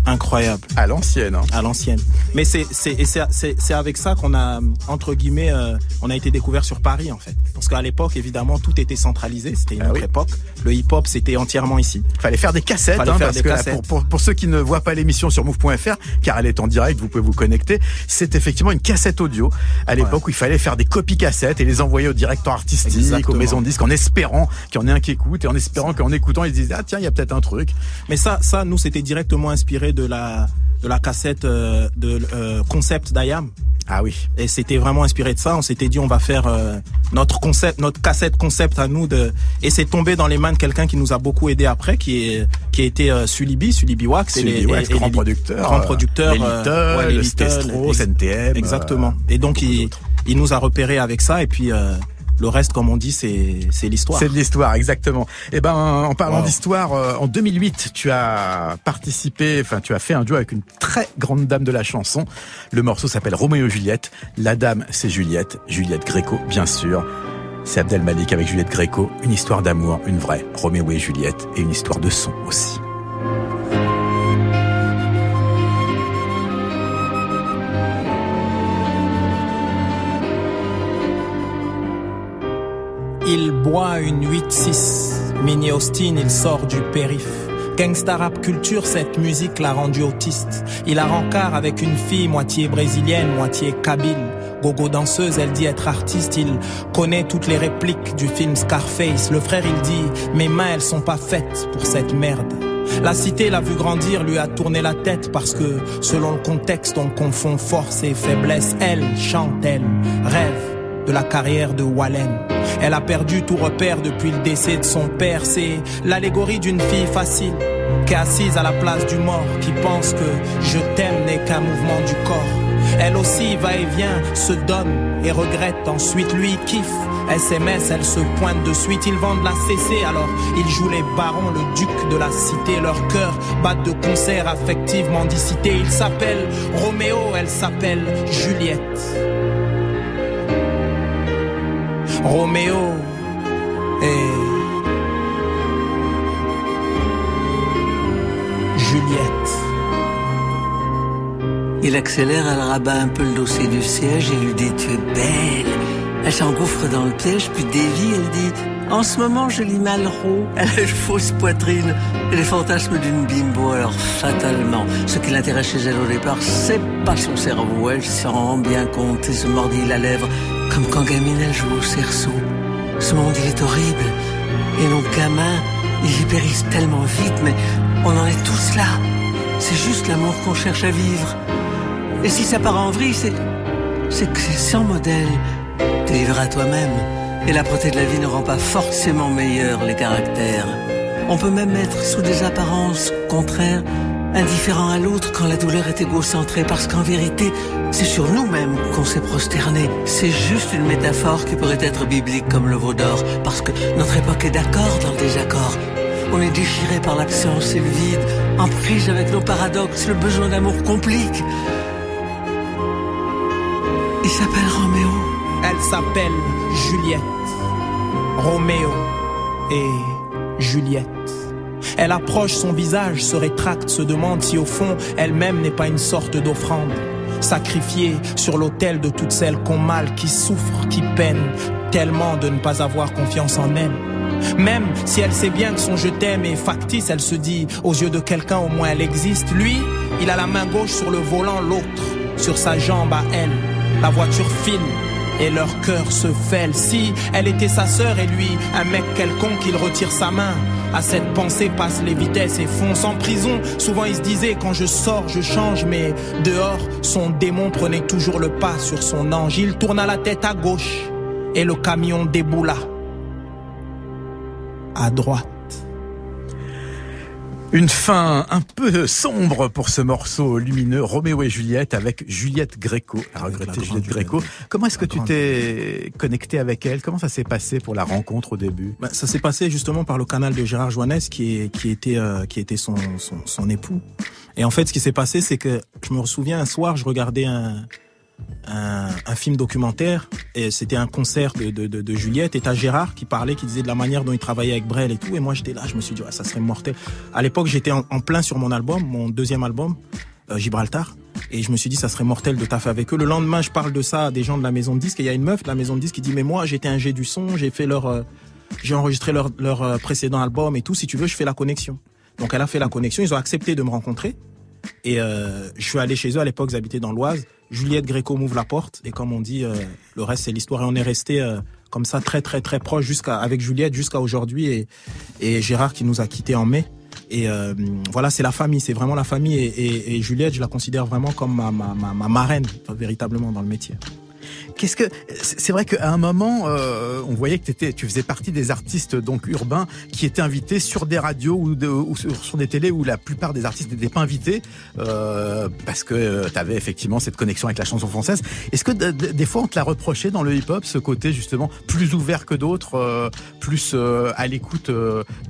incroyable. À l'ancienne. Hein. À l'ancienne. Mais c'est avec ça qu'on a entre guillemets euh, on a été découvert sur Paris en fait. Parce qu'à l'époque évidemment tout était centralisé, c'était une ah autre époque. Le hip-hop c'était entièrement ici. Fallait faire des cassettes, hein, parce que pour, pour, pour, ceux qui ne voient pas l'émission sur move.fr, car elle est en direct, vous pouvez vous connecter. C'est effectivement une cassette audio à l'époque où il fallait faire des copies cassettes et les envoyer au directeur artistique, aux maisons de disques, en espérant qu'il y en ait un qui écoute et en espérant qu'en écoutant ils se disent ah tiens il y a peut-être un truc. Mais ça ça nous c'était directement inspiré de la de la cassette euh, de euh, concept d'Ayam. Ah oui. Et c'était vraiment inspiré de ça. On s'était dit on va faire euh, notre concept, notre cassette concept à nous de. Et c'est tombé dans les mains de quelqu'un qui nous a beaucoup aidé après, qui est qui a été Sulibi, Sulibi Wax, et les, grand producteur, grand producteur, euh, le Stestro, NTM. Exactement. Et donc il, il nous a repéré avec ça et puis le reste, comme on dit, c'est l'histoire. C'est de l'histoire, exactement. Eh ben, en parlant d'histoire, euh, en 2008, tu as participé, enfin, tu as fait un duo avec une très grande dame de la chanson. Le morceau s'appelle Roméo et Juliette. La dame, c'est Juliette. Juliette Gréco, bien sûr. C'est Abdel Malik avec Juliette Gréco. Une histoire d'amour, une vraie. Roméo et Juliette. Et une histoire de son aussi. Il boit une 8-6. Mini Austin, il sort du périph. Gangsta rap culture, cette musique l'a rendu autiste. Il a rencard avec une fille moitié brésilienne, moitié kabyle. Gogo danseuse, elle dit être artiste, il connaît toutes les répliques du film Scarface. Le frère, il dit, mes mains, elles sont pas faites pour cette merde. La cité l'a vu grandir, lui a tourné la tête parce que, selon le contexte, on confond force et faiblesse. Elle chante, elle rêve de la carrière de Wallen. Elle a perdu tout repère depuis le décès de son père. C'est l'allégorie d'une fille facile qui est assise à la place du mort, qui pense que je t'aime n'est qu'un mouvement du corps. Elle aussi va et vient, se donne et regrette. Ensuite, lui kiffe. SMS, elle se pointe de suite. Ils vendent la CC, alors ils jouent les barons, le duc de la cité. Leur cœur bat de concert affective mendicité. Il s'appelle Roméo, elle s'appelle Juliette. Roméo et Juliette. Il accélère, elle rabat un peu le dossier du siège et lui dit Tu es belle, Elle s'engouffre dans le piège, puis dévie, elle dit En ce moment, je lis Malraux. Elle a une fausse poitrine et les fantasmes d'une bimbo. Alors, fatalement, ce qui l'intéresse chez elle au départ, c'est pas son cerveau. Elle s'en rend bien compte et se mordit la lèvre, comme quand gamine joue au cerceau. Ce monde, il est horrible. Et nos gamins, ils y périssent tellement vite, mais on en est tous là. C'est juste l'amour qu'on cherche à vivre. Et si ça part en vrille, c'est. C'est que c'est sans modèle. T'es livré à toi-même. Et la de la vie ne rend pas forcément meilleurs les caractères. On peut même être sous des apparences contraires, indifférent à l'autre quand la douleur est égocentrée, parce qu'en vérité, c'est sur nous-mêmes qu'on s'est prosterné. C'est juste une métaphore qui pourrait être biblique comme le veau d'or, parce que notre époque est d'accord dans le désaccord. On est déchiré par l'absence et le vide, en prise avec nos paradoxes, le besoin d'amour complique. Il s'appelle Roméo. Elle s'appelle Juliette. Roméo et Juliette. Elle approche son visage, se rétracte, se demande si au fond elle-même n'est pas une sorte d'offrande, sacrifiée sur l'autel de toutes celles qu'on mal, qui souffrent, qui peinent, tellement de ne pas avoir confiance en elle. Même si elle sait bien que son je t'aime est factice, elle se dit, aux yeux de quelqu'un au moins elle existe. Lui, il a la main gauche sur le volant, l'autre sur sa jambe à elle. La voiture file, et leur cœur se fêle. Si elle était sa sœur et lui, un mec quelconque, il retire sa main. À cette pensée passe les vitesses et fonce en prison. Souvent il se disait quand je sors, je change, mais dehors, son démon prenait toujours le pas sur son ange. Il tourna la tête à gauche et le camion déboula à droite. Une fin un peu sombre pour ce morceau lumineux, Roméo et Juliette avec Juliette Gréco. À regretter Juliette Gréco. Comment est-ce que tu t'es connecté avec elle? Comment ça s'est passé pour la rencontre au début? Bah, Ça s'est passé justement par le canal de Gérard Joannès qui, qui était, euh, qui était son, son, son époux. Et en fait, ce qui s'est passé, c'est que je me souviens un soir, je regardais un, un, film documentaire et c'était un concert de, Juliette et t'as Gérard qui parlait, qui disait de la manière dont il travaillait avec Brel et tout et moi j'étais là, je me suis dit ça serait mortel. À l'époque j'étais en, plein sur mon album, mon deuxième album, euh, Gibraltar et je me suis dit ça serait mortel de taffer avec eux. Le lendemain je parle de ça à des gens de la maison de disque et il y a une meuf de la maison de disque qui dit mais moi j'étais un G du son, j'ai fait leur euh, j'ai enregistré leur, leur euh, précédent album et tout, si tu veux je fais la connexion. Donc elle a fait la connexion, ils ont accepté de me rencontrer et je suis allé chez eux à l'époque, j'habitais dans l'Oise. Juliette Gréco m'ouvre la porte et comme on dit, euh, le reste c'est l'histoire. Et on est resté euh, comme ça très très très proche jusqu'à avec Juliette jusqu'à aujourd'hui et, et Gérard qui nous a quittés en mai. Et euh, voilà, c'est la famille, c'est vraiment la famille. Et, et, et, Juliette, je la considère vraiment comme ma, ma, ma marraine, véritablement dans le métier. Qu'est-ce que c'est vrai qu'à un moment, euh, on voyait que étais, tu faisais partie des artistes donc urbains qui étaient invités sur des radios ou, de, ou sur, des télés où la plupart des artistes n'étaient pas invités euh, parce que euh, tu avais effectivement cette connexion avec la chanson française. Est-ce que des fois on te l'a reproché dans le hip-hop ce côté justement plus ouvert que d'autres, euh, plus à l'écoute,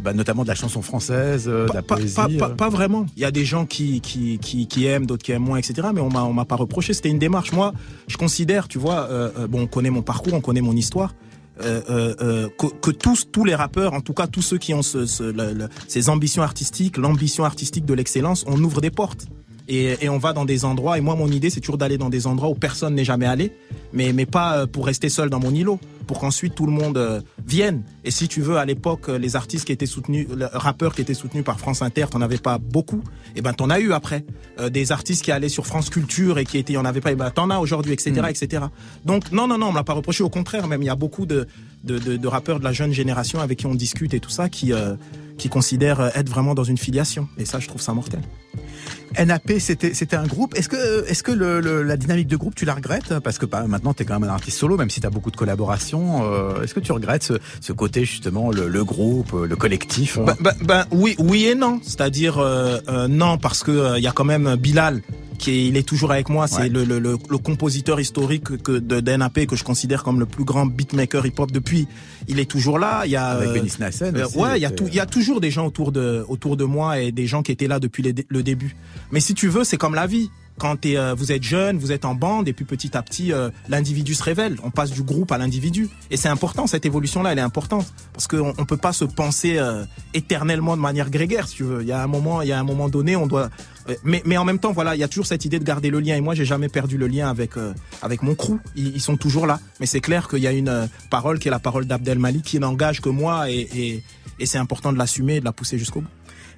bah, notamment de la chanson française, de la pas, poésie pas, pas, pas, vraiment. Il y a des gens qui qui qui, qui aiment, d'autres qui aiment moins, etc. Mais on m'a on m'a pas reproché. C'était une démarche. Moi, je considère, tu vois euh, on connaît mon parcours, on connaît mon histoire. Euh, euh, que, tous, tous les rappeurs, en tout cas tous ceux qui ont ce, ces ambitions artistiques, l'ambition artistique de l'excellence, on ouvre des portes. Et, et, on va dans des endroits. Et moi, mon idée, c'est toujours d'aller dans des endroits où personne n'est jamais allé, mais mais pas pour rester seul dans mon îlot, pour qu'ensuite tout le monde euh, vienne. Et si tu veux, à l'époque, les artistes qui étaient soutenus, les rappeurs qui étaient soutenus par France Inter, t'en avais pas beaucoup. Et ben t'en as eu après. Euh, des artistes qui allaient sur France Culture et qui étaient, y en avait pas. Et ben t'en as aujourd'hui, etc., mmh. etc. Donc non, non, non, on me l'a pas reproché. Au contraire, même il y a beaucoup de de, de de, rappeurs de la jeune génération avec qui on discute et tout ça qui euh, qui considèrent être vraiment dans une filiation. Et ça, je trouve ça mortel. NAP, c'était un groupe. Est-ce que est-ce que le, le, la dynamique de groupe tu la regrettes? Parce que bah, maintenant tu es quand même un artiste solo, même si tu as beaucoup de collaborations. Euh, est-ce que tu regrettes ce, côté justement le, groupe, le collectif? Bah, bah, bah, oui, oui et non. C'est-à-dire euh, euh, non parce que il euh, y a quand même Bilal qui est, il est toujours avec moi. C'est ouais. le, le, le, le, compositeur historique que, de d'NAP que je considère comme le plus grand beatmaker hip-hop depuis. Il est toujours là. Il y a avec Benis Nassen. Euh, ouais, il y a tout, il y a toujours des gens autour de autour de moi et des gens qui étaient là depuis les, le début. Mais si tu veux, c'est comme la vie quand es, euh, vous êtes jeune, vous êtes en bande, et puis petit à petit, euh, l'individu se révèle. On passe du groupe à l'individu. Et c'est important, cette évolution-là, elle est importante. Parce qu'on on peut pas se penser euh, éternellement de manière grégaire, si tu veux. Il y a un moment, il y a un moment donné, on doit mais, mais en même temps, voilà, il y a toujours cette idée de garder le lien. Et moi, j'ai jamais perdu le lien avec euh, avec mon crew. Ils, sont toujours là. Mais c'est clair qu'il y a une euh, parole qui est la parole d'Abdel Malik qui n'engage que moi et, et, et c'est important de l'assumer et de la pousser jusqu'au bout.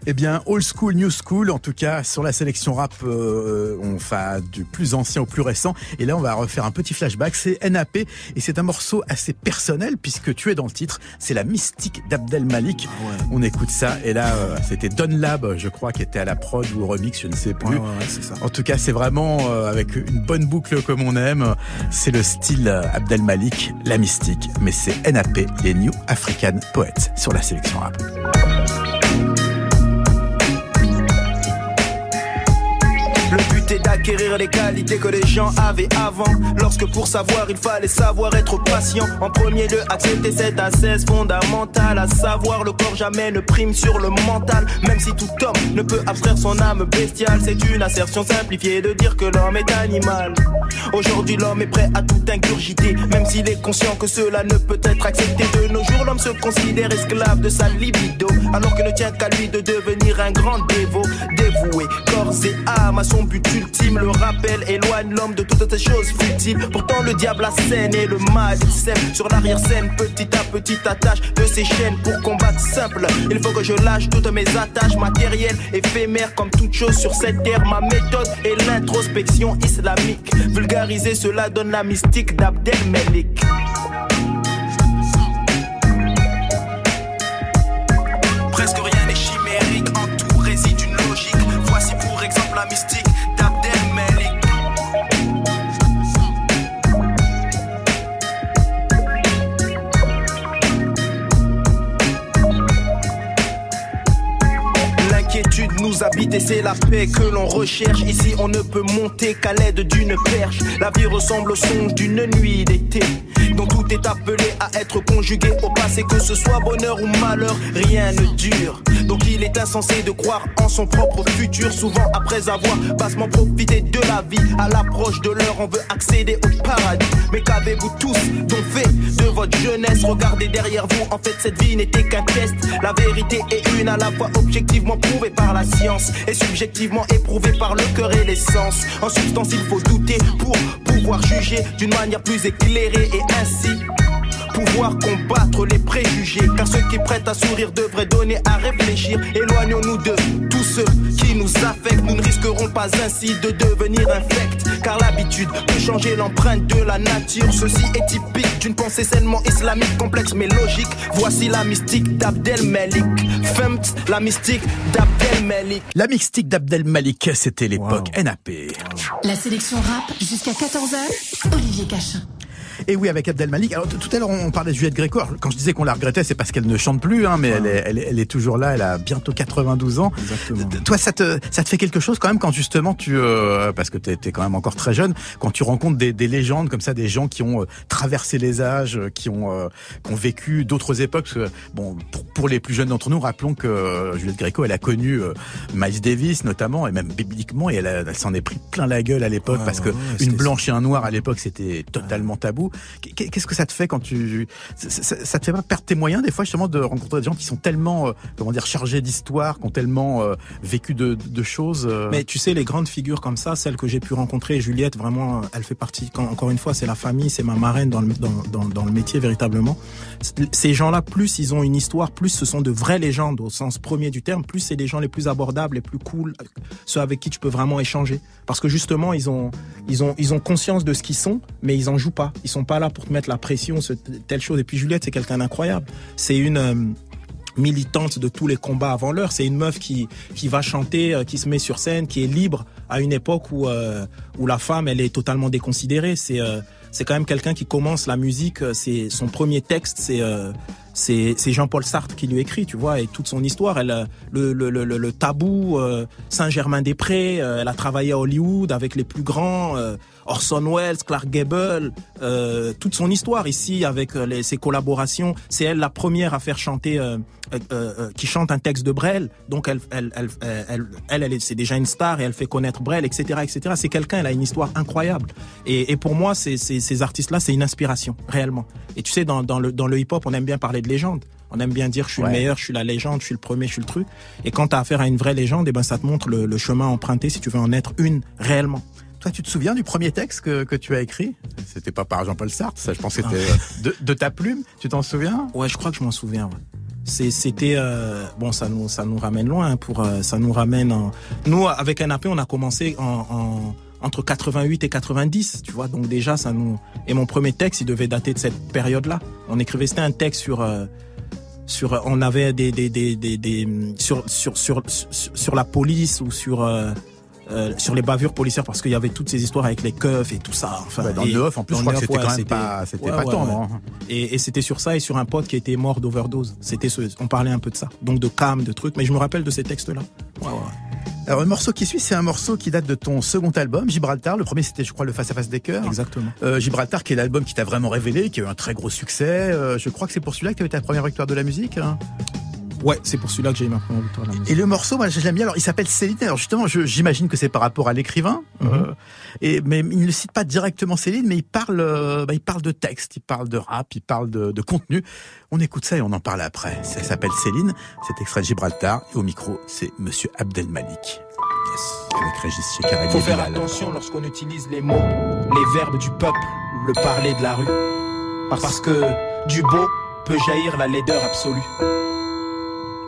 Eh bien, old school, new school, en tout cas, sur la sélection rap, euh, on va du plus ancien au plus récent. Et là, on va refaire un petit flashback. C'est NAP et c'est un morceau assez personnel puisque tu es dans le titre. C'est la mystique d'Abdel Malik. Ah On écoute ça. Et là, euh, c'était Don Lab, je crois, qui était à la prod ou au remix, je ne sais plus. Ouais, ouais, ouais, c'est ça. En tout cas, c'est vraiment euh, avec une bonne boucle comme on aime. C'est le style euh, Abdel Malik, la mystique. Mais c'est NAP, les New African Poets, sur la sélection rap. D'acquérir les qualités que les gens avaient avant. Lorsque pour savoir, il fallait savoir être patient. En premier lieu, accepter cette assesse fondamentale. À savoir, le corps jamais ne prime sur le mental. Même si tout homme ne peut abstraire son âme bestiale, c'est une assertion simplifiée de dire que l'homme est animal. Aujourd'hui, l'homme est prêt à tout ingurgiter. Même s'il est conscient que cela ne peut être accepté. De nos jours, l'homme se considère esclave de sa libido. Alors que ne tient qu'à lui de devenir un grand dévot. Dévoué, corps et âme à son but ultime. Le rappel éloigne l'homme de toutes ces choses futiles. Pourtant, le diable assène et le mal il sème sur l'arrière-scène. Petit à petit, attache de ses chaînes pour combattre simple. Il faut que je lâche toutes mes attaches matérielles, éphémères comme toute chose sur cette terre. Ma méthode est l'introspection islamique. Vulgariser cela donne la mystique d'Abdel Melik. Presque rien n'est chimérique, en tout réside une logique. Voici pour exemple la mystique nous habite et c'est la paix que l'on recherche. Ici, on ne peut monter qu'à l'aide d'une perche. La vie ressemble au songe d'une nuit d'été. Tout est appelé à être conjugué au passé, que ce soit bonheur ou malheur, rien ne dure. Donc il est insensé de croire en son propre futur. Souvent, après avoir bassement profité de la vie, à l'approche de l'heure, on veut accéder au paradis. Mais qu'avez-vous tous donc fait de votre jeunesse? Regardez derrière vous, en fait, cette vie n'était qu'un test. La vérité est une à la fois objectivement prouvée par la science et subjectivement éprouvée par le cœur et les sens. En substance, il faut douter pour pouvoir juger d'une manière plus éclairée et ainsi pouvoir combattre les préjugés. Car ceux qui prêtent à sourire devraient donner à réfléchir. Éloignons-nous de tous ceux qui nous affectent. Nous ne risquerons pas ainsi de devenir infects. Car l'habitude peut changer l'empreinte de la nature. Ceci est typique d'une pensée sainement islamique, complexe mais logique. Voici la mystique d'Abdel Malik. Femt, la mystique d'Abdel Malik. La mystique d'Abdel Malik, c'était l'époque NAP. La sélection rap jusqu'à 14h, Olivier Cachin. Et oui, avec Abdel Malik. Alors, tout à l'heure, on parlait de Juliette Gréco. Alors, Quand je disais qu'on la regrettait, c'est parce qu'elle ne chante plus, hein, mais elle, est, elle, est, elle est toujours là. Elle a bientôt 92 ans. Exactement. T- Toi, ça te, ça te fait quelque chose quand même quand justement tu, euh, parce que t'es es quand même encore très jeune, quand tu rencontres des, des légendes comme ça, des gens qui ont euh, traversé les âges, euh, qui ont, euh, qui ont vécu d'autres époques. Parce que, bon, pour, pour les plus jeunes d'entre nous, rappelons que euh, Juliette Gréco, elle a connu euh, Miles Davis notamment, et même bibliquement, et elle, s'en est pris plein la gueule à l'époque parce que ouais, une blanche et un noir à l'époque, c'était totalement tabou. Qu'est- Qu'est-ce que ça te fait quand tu, ça, te fait pas perdre tes moyens des fois justement de rencontrer des gens qui sont tellement, euh, comment dire, chargés d'histoire, qui ont tellement euh, vécu de, choses. euh, Mais tu sais, les grandes figures comme ça, celles que j'ai pu rencontrer, Juliette, vraiment, elle fait partie, encore une fois, c'est la famille, c'est ma marraine dans le, dans, dans, le métier véritablement. Ces gens-là, plus ils ont une histoire, plus ce sont de vraies légendes au sens premier du terme, plus c'est les gens les plus abordables, les plus cool, ceux avec qui tu peux vraiment échanger. Parce que justement, ils ont, ils ont, ils ont conscience de ce qu'ils sont, mais ils en jouent pas. Ils sont pas là pour te mettre la pression, telle chose. Et puis Juliette, c'est quelqu'un d'incroyable. C'est une, euh, militante de tous les combats avant l'heure. C'est une meuf qui qui va chanter, euh, qui se met sur scène, qui est libre à une époque où euh, où la femme elle est totalement déconsidérée. C'est c'est quand même quelqu'un qui commence la musique. C'est son premier texte, c'est c'est Jean-Paul Sartre qui lui écrit, tu vois, et toute son histoire. Elle le le le, le- tabou Saint-Germain-des-Prés. elle a travaillé à Hollywood avec les plus grands. Orson Welles, Clark Gable, euh, toute son histoire ici avec euh, les, ses collaborations. C'est elle la première à faire chanter, euh, qui chante un texte de Brel. Donc elle, elle, elle, elle, elle, elle est- c'est déjà une star et elle fait connaître Brel, etc., etc. C'est quelqu'un, elle a une histoire incroyable. Et, et pour moi, ces, artistes-là, c'est une inspiration réellement. Et tu sais, dans, dans le dans le hip-hop, on aime bien parler de légende. On aime bien dire je suis Ouais. le meilleur, je suis la légende, je suis le premier, je suis le truc. Et quand tu as affaire à une vraie légende, et ben ça te montre le, le chemin emprunté si tu veux en être une réellement. Toi, tu te souviens du premier texte que, que tu as écrit? C'était pas par Jean-Paul Sartre, ça, je pense que c'était euh, de, de ta plume. Tu t'en souviens? Ouais, je crois que je m'en souviens. Ouais. C'était euh, bon, ça nous ça nous ramène loin hein, pour euh, ça nous ramène. En... Nous avec NAP, on a commencé en, en entre 88 et 90, tu vois. Donc déjà ça nous et mon premier texte, il devait dater de cette période-là. On écrivait c'était un texte sur euh, sur on avait des des des des, des sur, sur sur sur sur la police ou sur euh, sur les bavures policières parce qu'il y avait toutes ces histoires avec les keufs et tout ça. Enfin, Ouais, Dans le off, en plus, je crois que c'était ouais, quand même pas, c'était ouais, pas tendre. hein. Et, et c'était sur ça et sur un pote qui était mort d'overdose. C'était ce, on parlait un peu de ça. Donc de cam, de trucs. Mais je me rappelle de ces textes-là. Alors, le morceau qui suit, c'est un morceau qui date de ton second album, Gibraltar. Le premier, c'était, je crois, le Face à Face des Cœurs. Exactement. Euh, Gibraltar, qui est l'album qui t'a vraiment révélé, qui a eu un très gros succès. Euh, je crois que c'est pour celui-là que tu avais ta première victoire de la musique. hein. Ouais, c'est pour celui-là que j'ai eu ma première victoire. à la musique. Et le morceau, moi, je l'aime bien. Alors, il s'appelle Céline. Alors, justement, je- j'imagine que c'est par rapport à l'écrivain. Mhm. Euh, et mais il ne cite pas directement Céline, mais il parle, euh, bah, il parle de texte, il parle de rap, il parle de, de contenu. On écoute ça et on en parle après. Ça s'appelle Céline. C'est extrait de Gibraltar. Et au micro, c'est Monsieur Abdel Malik. Yes. Avec Régis Faut faire attention lorsqu'on utilise les mots, les verbes du peuple, le parler de la rue. Parce que du beau peut jaillir la laideur absolue.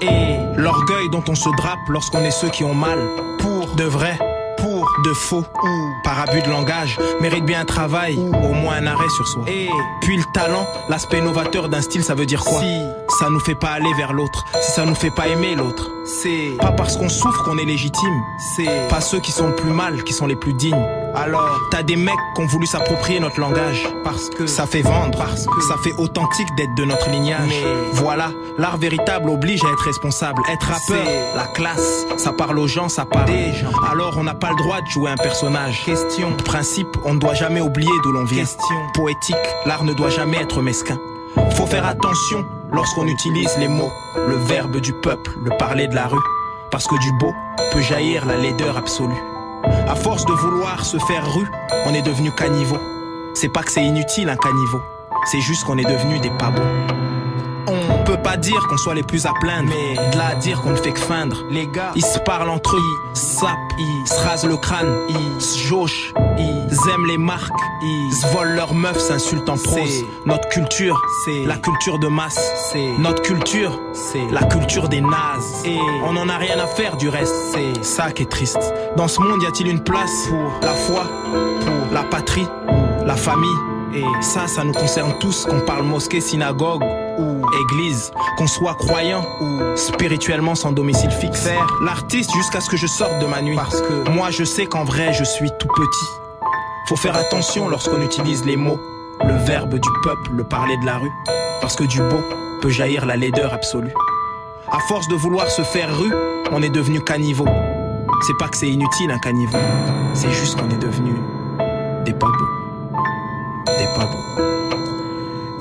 Et l'orgueil dont on se drape lorsqu'on est ceux qui ont mal, pour. De vrai, pour. De faux, ou. Par abus de langage, mérite bien un travail, ou. Au moins un arrêt sur soi. Et puis le talent, l'aspect novateur d'un style, ça veut dire quoi? Si. Ça nous fait pas aller vers l'autre, si ça nous fait pas aimer l'autre, c'est. Pas parce qu'on souffre qu'on est légitime, c'est. Pas ceux qui sont le plus mal qui sont les plus dignes. Alors, t'as des mecs qui ont voulu s'approprier notre langage parce que ça fait vendre, parce que ça fait authentique d'être de notre lignage. Mais voilà, l'art véritable oblige à être responsable, être rappeur, la classe, ça parle aux gens, ça parle des gens. Alors on n'a pas le droit de jouer un personnage. Question, principe, on ne doit jamais oublier d'où l'on vient. Question, poétique, l'art ne doit jamais être mesquin. Faut faire attention lorsqu'on utilise les mots, le verbe du peuple, le parler de la rue, parce que du beau peut jaillir la laideur absolue. À force de vouloir se faire rue, on est devenu caniveau. C'est pas que c'est inutile un caniveau, c'est juste qu'on est devenu des pas bons. On peut pas dire qu'on soit les plus à plaindre, mais de là à dire qu'on ne fait que feindre. Les gars, ils se parlent entre eux, ils sapent, ils se rasent le crâne, ils se jauchent, ils aiment les marques, ils se volent leurs meufs, s'insultent en prose. Notre culture, c'est la culture de masse. C'est notre culture, c'est la culture des nazes. Et on en a rien à faire du reste, c'est ça qui est triste. Dans ce monde, y a-t-il une place pour la foi, pour la patrie, la famille? Et ça, ça nous concerne tous, qu'on parle mosquée, synagogue église, qu'on soit croyant ou spirituellement sans domicile fixe. Faire l'artiste jusqu'à ce que je sorte de ma nuit. Parce que moi, je sais qu'en vrai, je suis tout petit. Faut faire attention lorsqu'on utilise les mots, le verbe du peuple, le parler de la rue. Parce que du beau peut jaillir la laideur absolue. À force de vouloir se faire rue, on est devenu caniveau. C'est pas que c'est inutile un caniveau, c'est juste qu'on est devenu des pas beaux des pas beaux.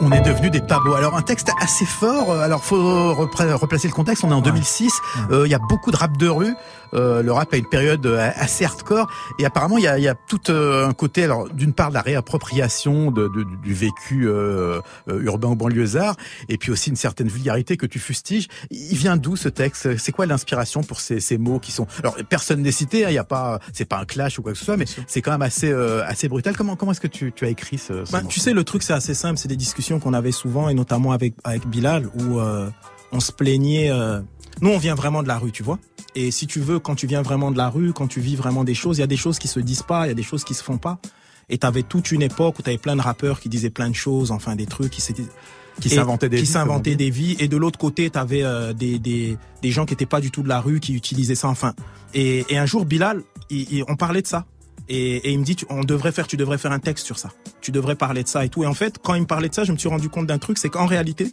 On est devenu des beaux. Alors un texte assez fort. euh, Alors faut replacer le contexte. On est en 2006. Euh, Il y a beaucoup de rap de rue. Euh, le rap a une période euh, assez hardcore et apparemment il y a, il y a tout euh, un côté. Alors d'une part de la réappropriation de, de- du vécu euh, euh, urbain ou banlieusard et puis aussi une certaine vulgarité que tu fustiges. Il vient d'où ce texte? C'est quoi l'inspiration pour ces, ces mots qui sont Alors personne n'est cité. hein, Il y a pas. C'est pas un clash ou quoi que ce soit, mais c'est quand même assez euh, assez brutal. Comment comment est-ce que tu, tu as écrit ce, ce morceau? tu sais, le truc, c'est assez simple. C'est des discussions qu'on avait souvent, et notamment avec, avec Bilal, où euh, on se plaignait. euh, Nous, on vient vraiment de la rue, tu vois. Et si tu veux, quand tu viens vraiment de la rue, quand tu vis vraiment des choses, il y a des choses qui se disent pas, il y a des choses qui se font pas. Et t'avais toute une époque où t'avais plein de rappeurs qui disaient plein de choses, enfin des trucs qui s'étaient Qui s'inventaient des qui vies, des vies. Et de l'autre côté t'avais euh, des, des des gens qui étaient pas du tout de la rue qui utilisaient ça enfin. Et, et un jour Bilal il- il- on parlait de ça. Et, et il me dit tu- on devrait faire tu devrais faire un texte sur ça. Tu devrais parler de ça et tout. Et en fait quand il me parlait de ça je me suis rendu compte d'un truc c'est qu'en réalité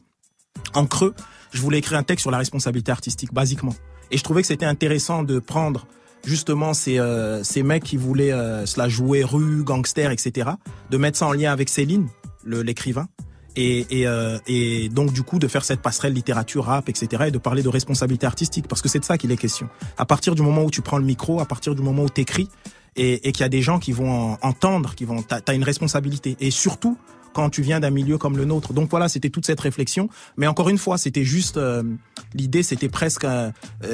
en creux je voulais écrire un texte sur la responsabilité artistique basiquement et je trouvais que c'était intéressant de prendre justement ces, euh, ces mecs qui voulaient euh, se la jouer rue, gangster, etc., de mettre ça en lien avec Céline, l'écrivain. Et, et, euh, et donc du coup de faire cette passerelle littérature, rap, etc. et de parler de responsabilité artistique parce que c'est de ça qu'il est question. À partir du moment où tu prends le micro, à partir du moment où t'écris et, et qu'il y a des gens qui vont en- entendre, qui vont, t'as, t'as une responsabilité. Et surtout quand tu viens d'un milieu comme le nôtre. Donc voilà, c'était toute cette réflexion. Mais encore une fois, c'était juste euh, l'idée, c'était presque. euh,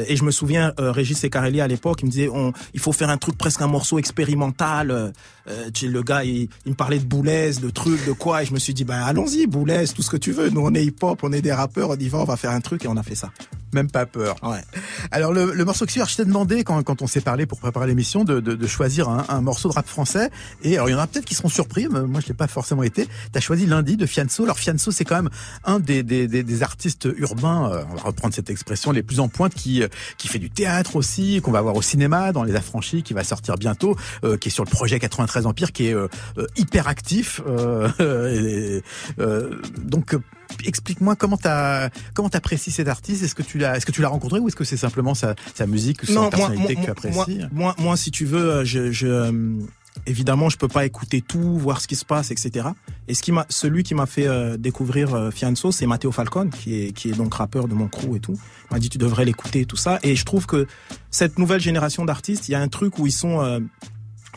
et je me souviens, euh, Régis Secarelli à l'époque, il me disait, on, il faut faire un truc presque un morceau expérimental. euh, euh, le gars, il, il me parlait de Boulez, de trucs, de quoi, et je me suis dit, ben allons-y, Boulez, tout ce que tu veux. Nous, on est hip-hop, on est des rappeurs, on y va, on va faire un truc, et on a fait ça. Même pas peur. Ouais. Alors le, le morceau que tu as, je t'ai demandé quand, quand on s'est parlé pour préparer l'émission de, de, de choisir un, un morceau de rap français. Et alors il y en a peut-être qui seront surpris, mais moi je l'ai pas forcément été. T'as choisi lundi de Fianso. Alors Fianso c'est quand même un des, des, des, des artistes urbains, euh, on va reprendre cette expression, les plus en pointe, qui euh, qui fait du théâtre aussi, qu'on va voir au cinéma dans Les Affranchis, qui va sortir bientôt, euh, qui est sur le projet 93 Empire, qui est euh, euh, hyper actif. euh, et, donc Explique-moi comment t'as comment t'apprécies cet artiste. Est-ce que tu l'as est-ce que tu l'as rencontré ou est-ce que c'est simplement sa, sa musique ou sa personnalité que tu apprécies moi, moi, moi, si tu veux, je, je euh, évidemment, je peux pas écouter tout, voir ce qui se passe, etc. Et ce qui m'a, celui qui m'a fait euh, découvrir euh, Fianso, c'est Matteo Falcone, qui est qui est donc rappeur de mon crew et tout. Il m'a dit tu devrais l'écouter et tout ça. Et je trouve que cette nouvelle génération d'artistes, il y a un truc où ils sont euh,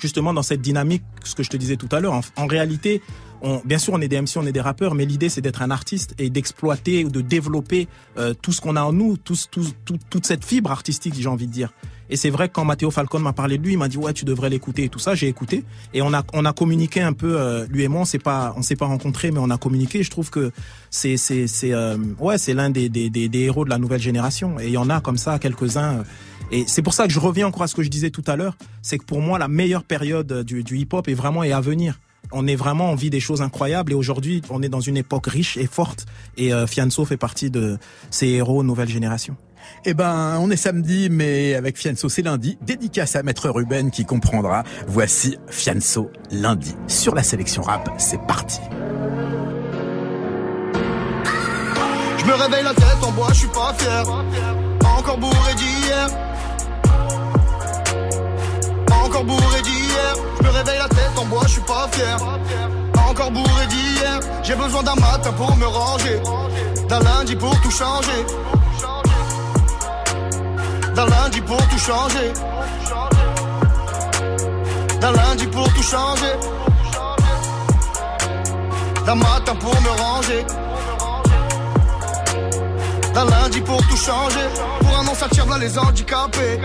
justement dans cette dynamique, ce que je te disais tout à l'heure. En, en réalité, on, bien sûr, on est des MC, on est des rappeurs, mais l'idée c'est d'être un artiste et d'exploiter ou de développer euh, tout ce qu'on a en nous, tout, tout, tout- toute cette fibre artistique, j'ai envie de dire. Et c'est vrai que quand Matteo Falcone m'a parlé de lui, il m'a dit ouais tu devrais l'écouter et tout ça. J'ai écouté et on a on a communiqué un peu euh, lui et moi. On s'est pas on s'est pas rencontrés, mais on a communiqué. Je trouve que c'est c'est c'est euh, ouais c'est l'un des, des des héros de la nouvelle génération. Et il y en a comme ça quelques uns. Et c'est pour ça que je reviens encore à ce que je disais tout à l'heure, c'est que pour moi la meilleure période du, du hip-hop est vraiment à venir. On est vraiment, on vit des choses incroyables et aujourd'hui on est dans une époque riche et forte et euh, Fianso fait partie de ces héros nouvelle génération. Eh ben, on est samedi, mais avec Fianso, c'est lundi. Dédicace à Maître Ruben qui comprendra. Voici Fianso lundi sur la sélection rap. C'est parti. Je me réveille la tête en bois, je suis pas fier. Encore bourré d'hier. Encore bourré d'hier. Je me réveille la tête en bois, je suis pas fier. Encore bourré d'hier. J'ai besoin d'un matin pour me ranger. D'un lundi pour tout changer. D'un lundi pour tout changer. D'un lundi pour tout changer. D'un matin pour me ranger. D'un lundi pour tout changer. Pour un an, ça tire les handicapés.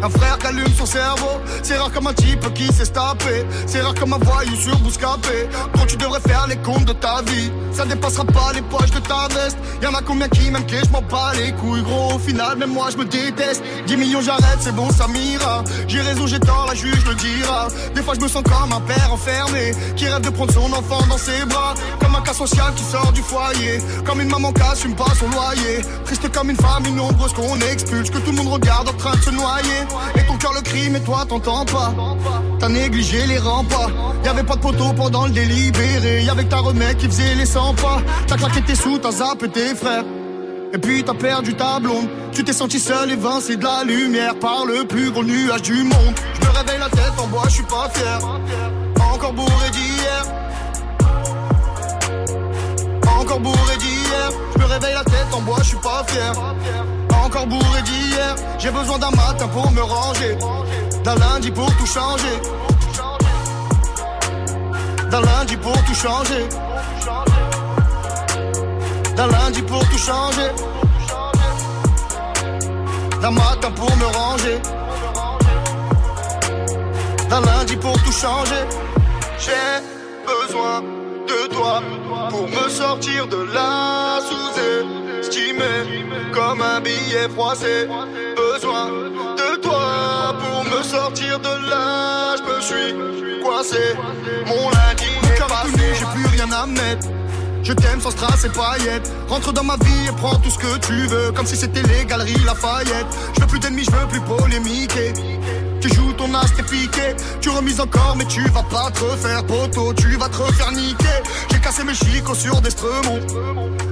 Un frère qui allume son cerveau. C'est rare comme un type qui s'est tapé. C'est rare comme un voyou sur Bouscapé. Quand tu devrais faire les comptes de ta vie. Ça dépassera pas les poches de ta veste. Y'en a combien qui m'aiment que je m'en bats les couilles, gros. Au final, même moi je me déteste. 10 millions, j'arrête, c'est bon, ça m'ira. J'ai raison, j'ai tort, la juge le dira. Des fois, je me sens comme un père enfermé. Qui rêve de prendre son enfant dans ses bras. Comme un cas social qui sort du foyer. Comme une maman qui assume pas son loyer. Triste comme une famille nombreuse qu'on expulse. Que tout le monde regarde en train de se noyer. Et ton cœur le crie, mais toi t'entends pas. T'as négligé les remparts. Y'avait pas de poteau pendant le délibéré. Y'avait que ta remède qui faisait les 100 pas. T'as claqué tes sous, t'as zappé tes frères. Et puis t'as perdu ta blonde. Tu t'es senti seul, évincé de la lumière par le plus gros nuage du monde. Je me réveille la tête en bois, je suis pas fier. Encore bourré d'hier. Encore bourré d'hier. Je me réveille la tête en bois, je suis pas fier. Encore bourré d'hier. J'ai besoin d'un matin pour me ranger. D'un lundi pour tout changer. D'un lundi pour tout changer. D'un lundi pour tout changer. D'un matin pour me ranger. D'un lundi pour tout changer. J'ai besoin de toi pour me sortir de là sous-estimé comme un billet froissé. Besoin de toi pour me sortir de là. Je me suis coincé. Mon lundi est passé. J'ai plus rien à mettre. Je t'aime sans strass et paillettes. Rentre dans ma vie et prends tout ce que tu veux. Comme si c'était les galeries Lafayette. Je veux plus d'ennemis, je veux plus polémiquer. Tu joues Tu remises encore, mais tu vas pas te refaire poteau. Tu vas te refaire niquer. J'ai casser mes chicots sur des stremons.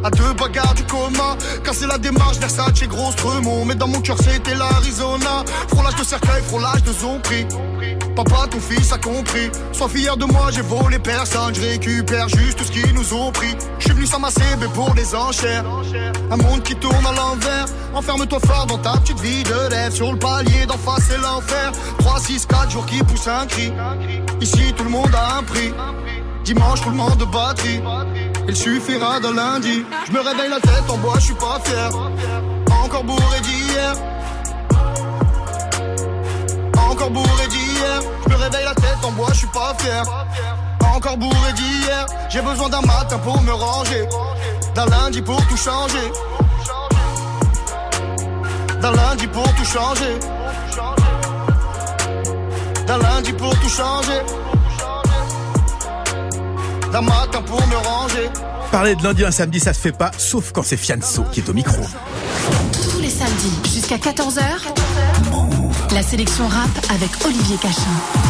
À deux bagarres du coma, casser la démarche, Versace, gros stremont. Mais dans mon cœur, c'était l'Arizona. Frôlage de cercueil, frôlage de zombie. Papa, ton fils a compris. Sois fier de moi, j'ai volé personne. Je récupère juste ce qu'ils nous ont pris. Je suis venu s'amasser, mais pour des enchères. Un monde qui tourne à l'envers. Enferme-toi fort dans ta petite vie de rêve. Sur le palier d'en face, c'est l'enfer. 3, 6, 4 jours qui poussent un cri. Ici, tout le monde a un prix. Dimanche, tout le monde de batterie. Il suffira d'un lundi. Je me réveille la tête en bois, je suis pas fier. Encore bourré d'hier. Encore bourré d'hier. Je me réveille la tête en bois, je suis pas fier. Encore bourré d'hier. J'ai besoin d'un matin pour me ranger. D'un lundi pour tout changer. D'un lundi pour tout changer. D'un lundi pour tout changer. D'un matin pour me ranger. Parler de lundi à un samedi, ça se fait pas, sauf quand c'est Fianso qui est au micro. Tous les samedis jusqu'à 14h. La sélection rap avec Olivier Cachin.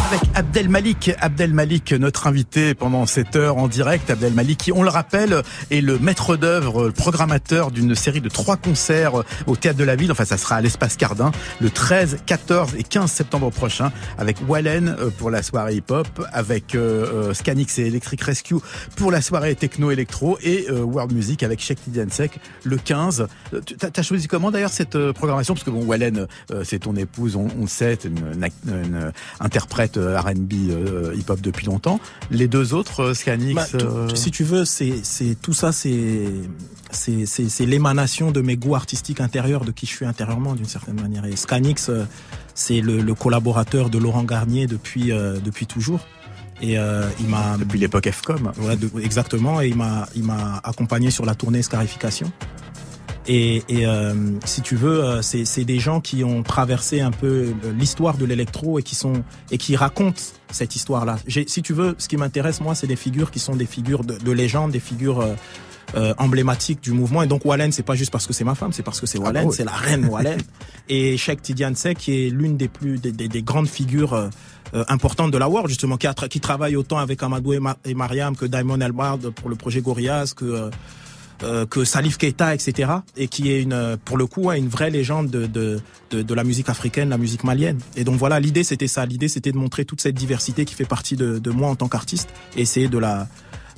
Avec Abdel Malik, Abdel Malik, notre invité pendant cette heure en direct. Abdel Malik, qui, on le rappelle, est le maître d'œuvre, le programmateur d'une série de trois concerts au Théâtre de la Ville. Enfin, ça sera à l'Espace Cardin le 13, 14 et 15 septembre prochain avec Wallen euh, pour la soirée hip-hop, avec euh, euh, Scanix et Electric Rescue pour la soirée techno-électro et euh, World Music avec Sheikh Tidiansek le 15. Euh, tu- T'as choisi comment d'ailleurs cette euh, programmation? Parce que bon, Wallen, euh, c'est ton épouse, on, on le sait, c'est une, une une interprète euh, R&B euh, hip-hop depuis longtemps. Les deux autres, euh, Scanix, Bah, euh, Si tu veux, c'est tout ça, c'est l'émanation de mes goûts artistiques intérieurs, de qui je suis intérieurement d'une certaine manière. Et Scanix, euh, c'est le, le collaborateur de Laurent Garnier depuis euh, depuis toujours. Et euh, il m'a depuis l'époque FCOM. Ouais, de- exactement. Et il m'a il m'a accompagné sur la tournée Scarification. Et, et euh, si tu veux, euh, c'est c'est des gens qui ont traversé un peu l'histoire de l'électro et qui sont et qui racontent cette histoire-là. Si tu veux, ce qui m'intéresse moi, c'est des figures qui sont des figures de, de légende, des figures euh, euh, emblématiques du mouvement. Et donc Wallen, c'est pas juste parce que c'est ma femme, c'est parce que c'est Wallen, bah oui. c'est la reine Wallen. et Sheikh Tidiane qui est l'une des plus des, des- des grandes figures. euh, euh, importante de la world justement qui, a qui travaille autant avec Amadou et, Ma- et Mariam que Diamond Elbard pour le projet Gorillaz que euh, que Salif Keita, etc. Et qui est une, pour le coup, ouais, une vraie légende de, de, de, de la musique africaine, la musique malienne. Et donc voilà, l'idée c'était ça. L'idée c'était de montrer toute cette diversité qui fait partie de, de moi en tant qu'artiste et essayer de la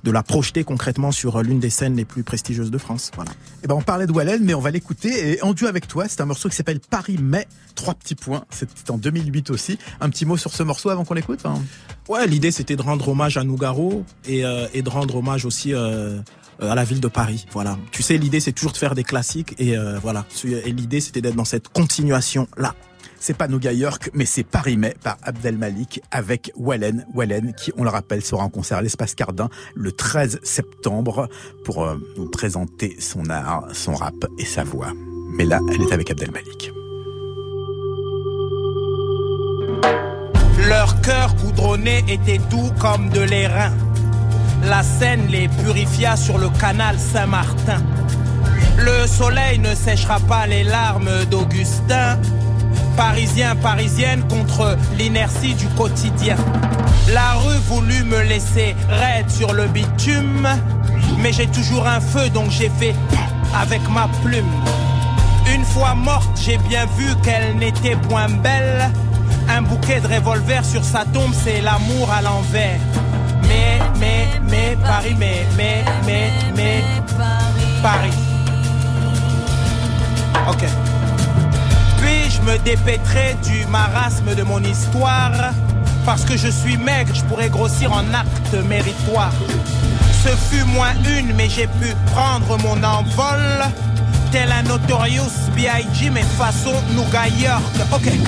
de la projeter concrètement sur euh, l'une des scènes les plus prestigieuses de France. Voilà. Eh ben, on parlait de Wallen, mais on va l'écouter. Et en duo avec toi, c'est un morceau qui s'appelle Paris Mai, trois petits points. C'était en 2008 aussi. Un petit mot sur ce morceau avant qu'on l'écoute hein? Ouais, l'idée c'était de rendre hommage à Nougaro et, euh, et de rendre hommage aussi euh, à la ville de Paris. Voilà. Tu sais, l'idée c'est toujours de faire des classiques et euh, voilà. Et l'idée c'était d'être dans cette continuation là. C'est pas Nougat York, mais c'est Paris Mai par Abdel Malik avec Wallen. Wallen, qui, on le rappelle, sera en concert à l'Espace Cardin le 13 septembre pour euh, nous présenter son art, son rap et sa voix. Mais là, elle est avec Abdel Malik. Leur cœur goudronné était doux comme de l'airain. La Seine les purifia sur le canal Saint-Martin. Le soleil ne séchera pas les larmes d'Augustin. Parisien, parisienne contre l'inertie du quotidien. La rue voulut me laisser raide sur le bitume. Mais j'ai toujours un feu donc j'ai fait avec ma plume. Une fois morte, j'ai bien vu qu'elle n'était point belle. Un bouquet de revolver sur sa tombe, c'est l'amour à l'envers. Mais, mais, mais, Paris, mais, mais, mais, mais, Paris. Ok. Puis je me dépêtrai du marasme de mon histoire? Parce que je suis maigre, je pourrais grossir en acte méritoire. Ce fut moins une, mais j'ai pu prendre mon envol. Tel un Notorious B.I.G. mais façon Nougat York. Ok. Et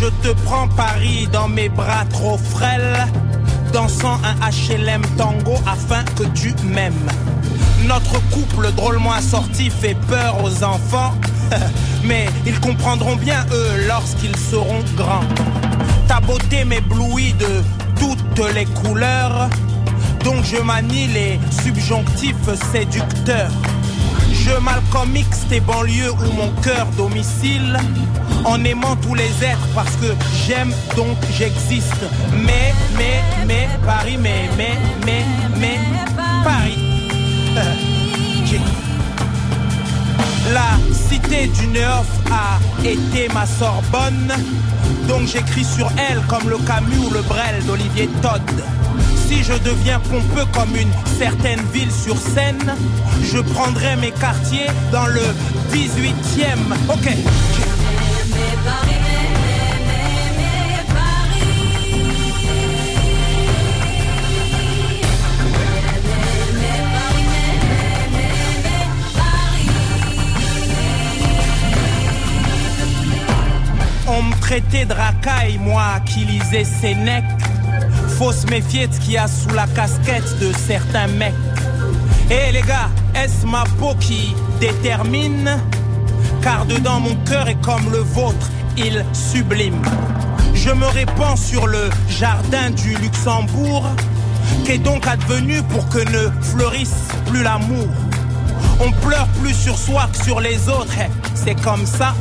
je te prends Paris dans mes bras trop frêles, dansant un HLM tango afin que tu m'aimes. Notre couple drôlement assorti fait peur aux enfants, mais ils comprendront bien eux lorsqu'ils seront grands. Ta beauté m'éblouit de toutes les couleurs. Donc je manie les subjonctifs séducteurs. Je Malcolm X tes banlieues ou mon cœur domicile en aimant tous les êtres parce que j'aime donc j'existe. Mais, mais, mais, Paris, mais, mais, mais, mais, Paris. La cité du Neuf a été ma Sorbonne, donc j'écris sur elle comme le Camus ou le Brel d'Olivier Todd. Si je deviens pompeux comme une certaine ville sur scène, je prendrai mes quartiers dans le 18e. Ok. On me traitait de racaille, moi qui lisais Sénèque. Faut se méfier ce qu'il y a sous la casquette de certains mecs. Eh les gars, est-ce ma peau qui détermine? Car dedans mon cœur est comme le vôtre, il sublime. Je me répands sur le jardin du Luxembourg, qu'est donc advenu pour que ne fleurisse plus l'amour. On pleure plus sur soi que sur les autres, c'est comme ça.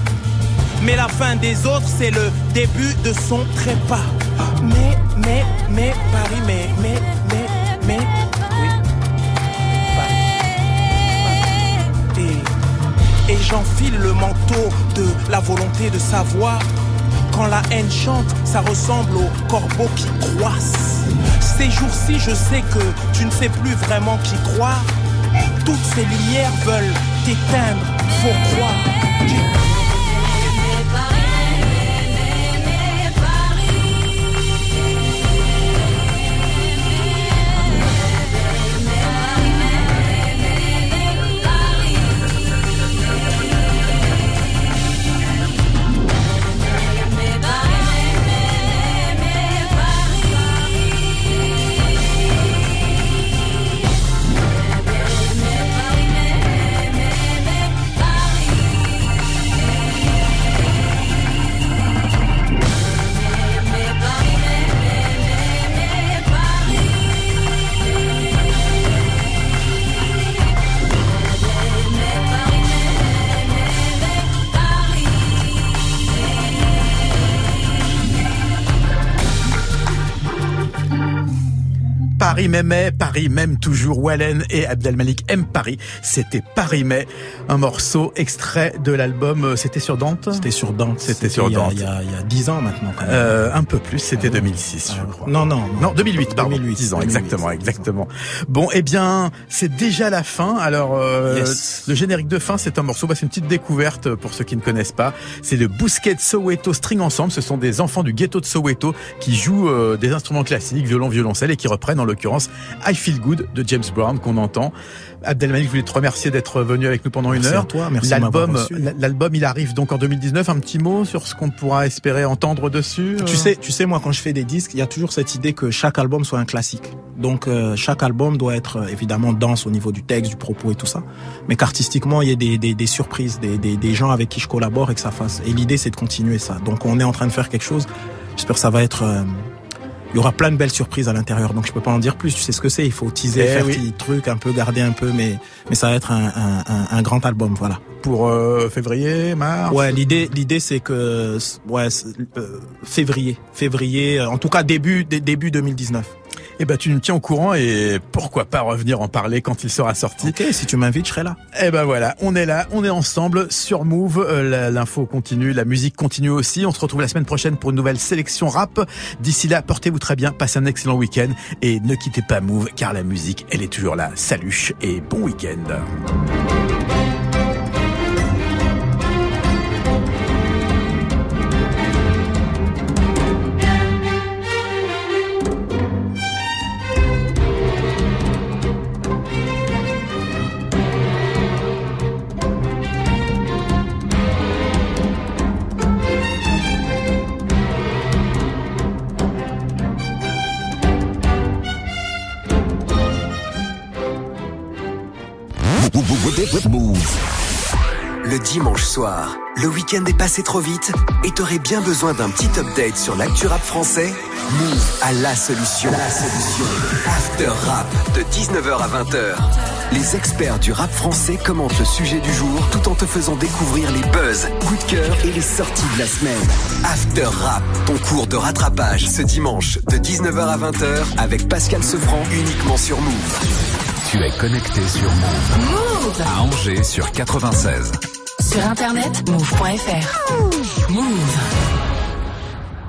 Mais la fin des autres, c'est le début de son trépas. Mais, mais, mais, Paris, mais, mais, mais, mais, oui. Paris. Et, et j'enfile le manteau de la volonté de savoir. Quand la haine chante, ça ressemble aux corbeaux qui croissent. Ces jours-ci, je sais que tu ne sais plus vraiment qui croire. Toutes ces lumières veulent t'éteindre, faut croire. Paris m'aimait, Paris m'aime toujours. Wallen et Abdelmalik aiment Paris. C'était Paris mais un morceau extrait de l'album. euh, C'était sur Dante. C'était sur Dante. C'était sur Dante. Il y a, 10 ans maintenant. Quand même. Euh, un peu plus, c'était 2006, je crois. Non, non, Non, 2008, pardon. 2008, 10 ans, 2008, exactement, exactement. Bon, eh bien, c'est déjà la fin. Alors, euh, Yes. le générique de fin, c'est un morceau, bah, c'est une petite découverte pour ceux qui ne connaissent pas. C'est le Bousquet de Soweto String Ensemble. Ce sont des enfants du ghetto de Soweto qui jouent euh, des instruments classiques, violon, violoncelle, et qui reprennent en l'occurrence I Feel Good de James Brown qu'on entend. Abdelmalik, je voulais te remercier d'être venu avec nous pendant une Merci heure. à toi, merci L'album, l'album, il arrive donc en 2019. Un petit mot sur ce qu'on pourra espérer entendre dessus. Tu euh sais, tu sais, moi, quand je fais des disques, il y a toujours cette idée que chaque album soit un classique. Donc, euh, chaque album doit être euh, évidemment dense au niveau du texte, du propos et tout ça, mais qu'artistiquement, il y ait des, des, des surprises, des, des, des gens avec qui je collabore et que ça fasse. Et l'idée, c'est de continuer ça. Donc, on est en train de faire quelque chose. J'espère que ça va être. euh, il y aura plein de belles surprises à l'intérieur, donc je peux pas en dire plus. Tu sais ce que c'est. Il faut teaser, Eh faire oui. petit truc, un peu garder un peu, mais mais ça va être un, un, un, un grand album, voilà. pour euh, février, mars? Ouais, l'idée, l'idée, c'est que, ouais, euh, février, février, en tout cas début, dé- début 2019. Eh ben, tu nous tiens au courant et pourquoi pas revenir en parler quand il sera sorti. Ok, si tu m'invites, je serai là. Eh ben voilà, on est là, on est ensemble sur Move. Euh, L'info continue, la musique continue aussi. On se retrouve la semaine prochaine pour une nouvelle sélection rap. D'ici là, portez-vous très bien, passez un excellent week-end et ne quittez pas Move car la musique, elle est toujours là. Salut et bon week-end. Le dimanche soir, le week-end est passé trop vite et t'aurais bien besoin d'un petit update sur l'actu rap français? Move a la solution. La solution. After Rap, de 19h à 20h. Les experts du rap français commentent le sujet du jour tout en te faisant découvrir les buzz, coups de cœur et les sorties de la semaine. After Rap, ton cours de rattrapage ce dimanche de 19h à 20h avec Pascal Sefranc uniquement sur Move. Tu es connecté sur Move. Move À Angers sur 96. Sur internet, move.fr. Move.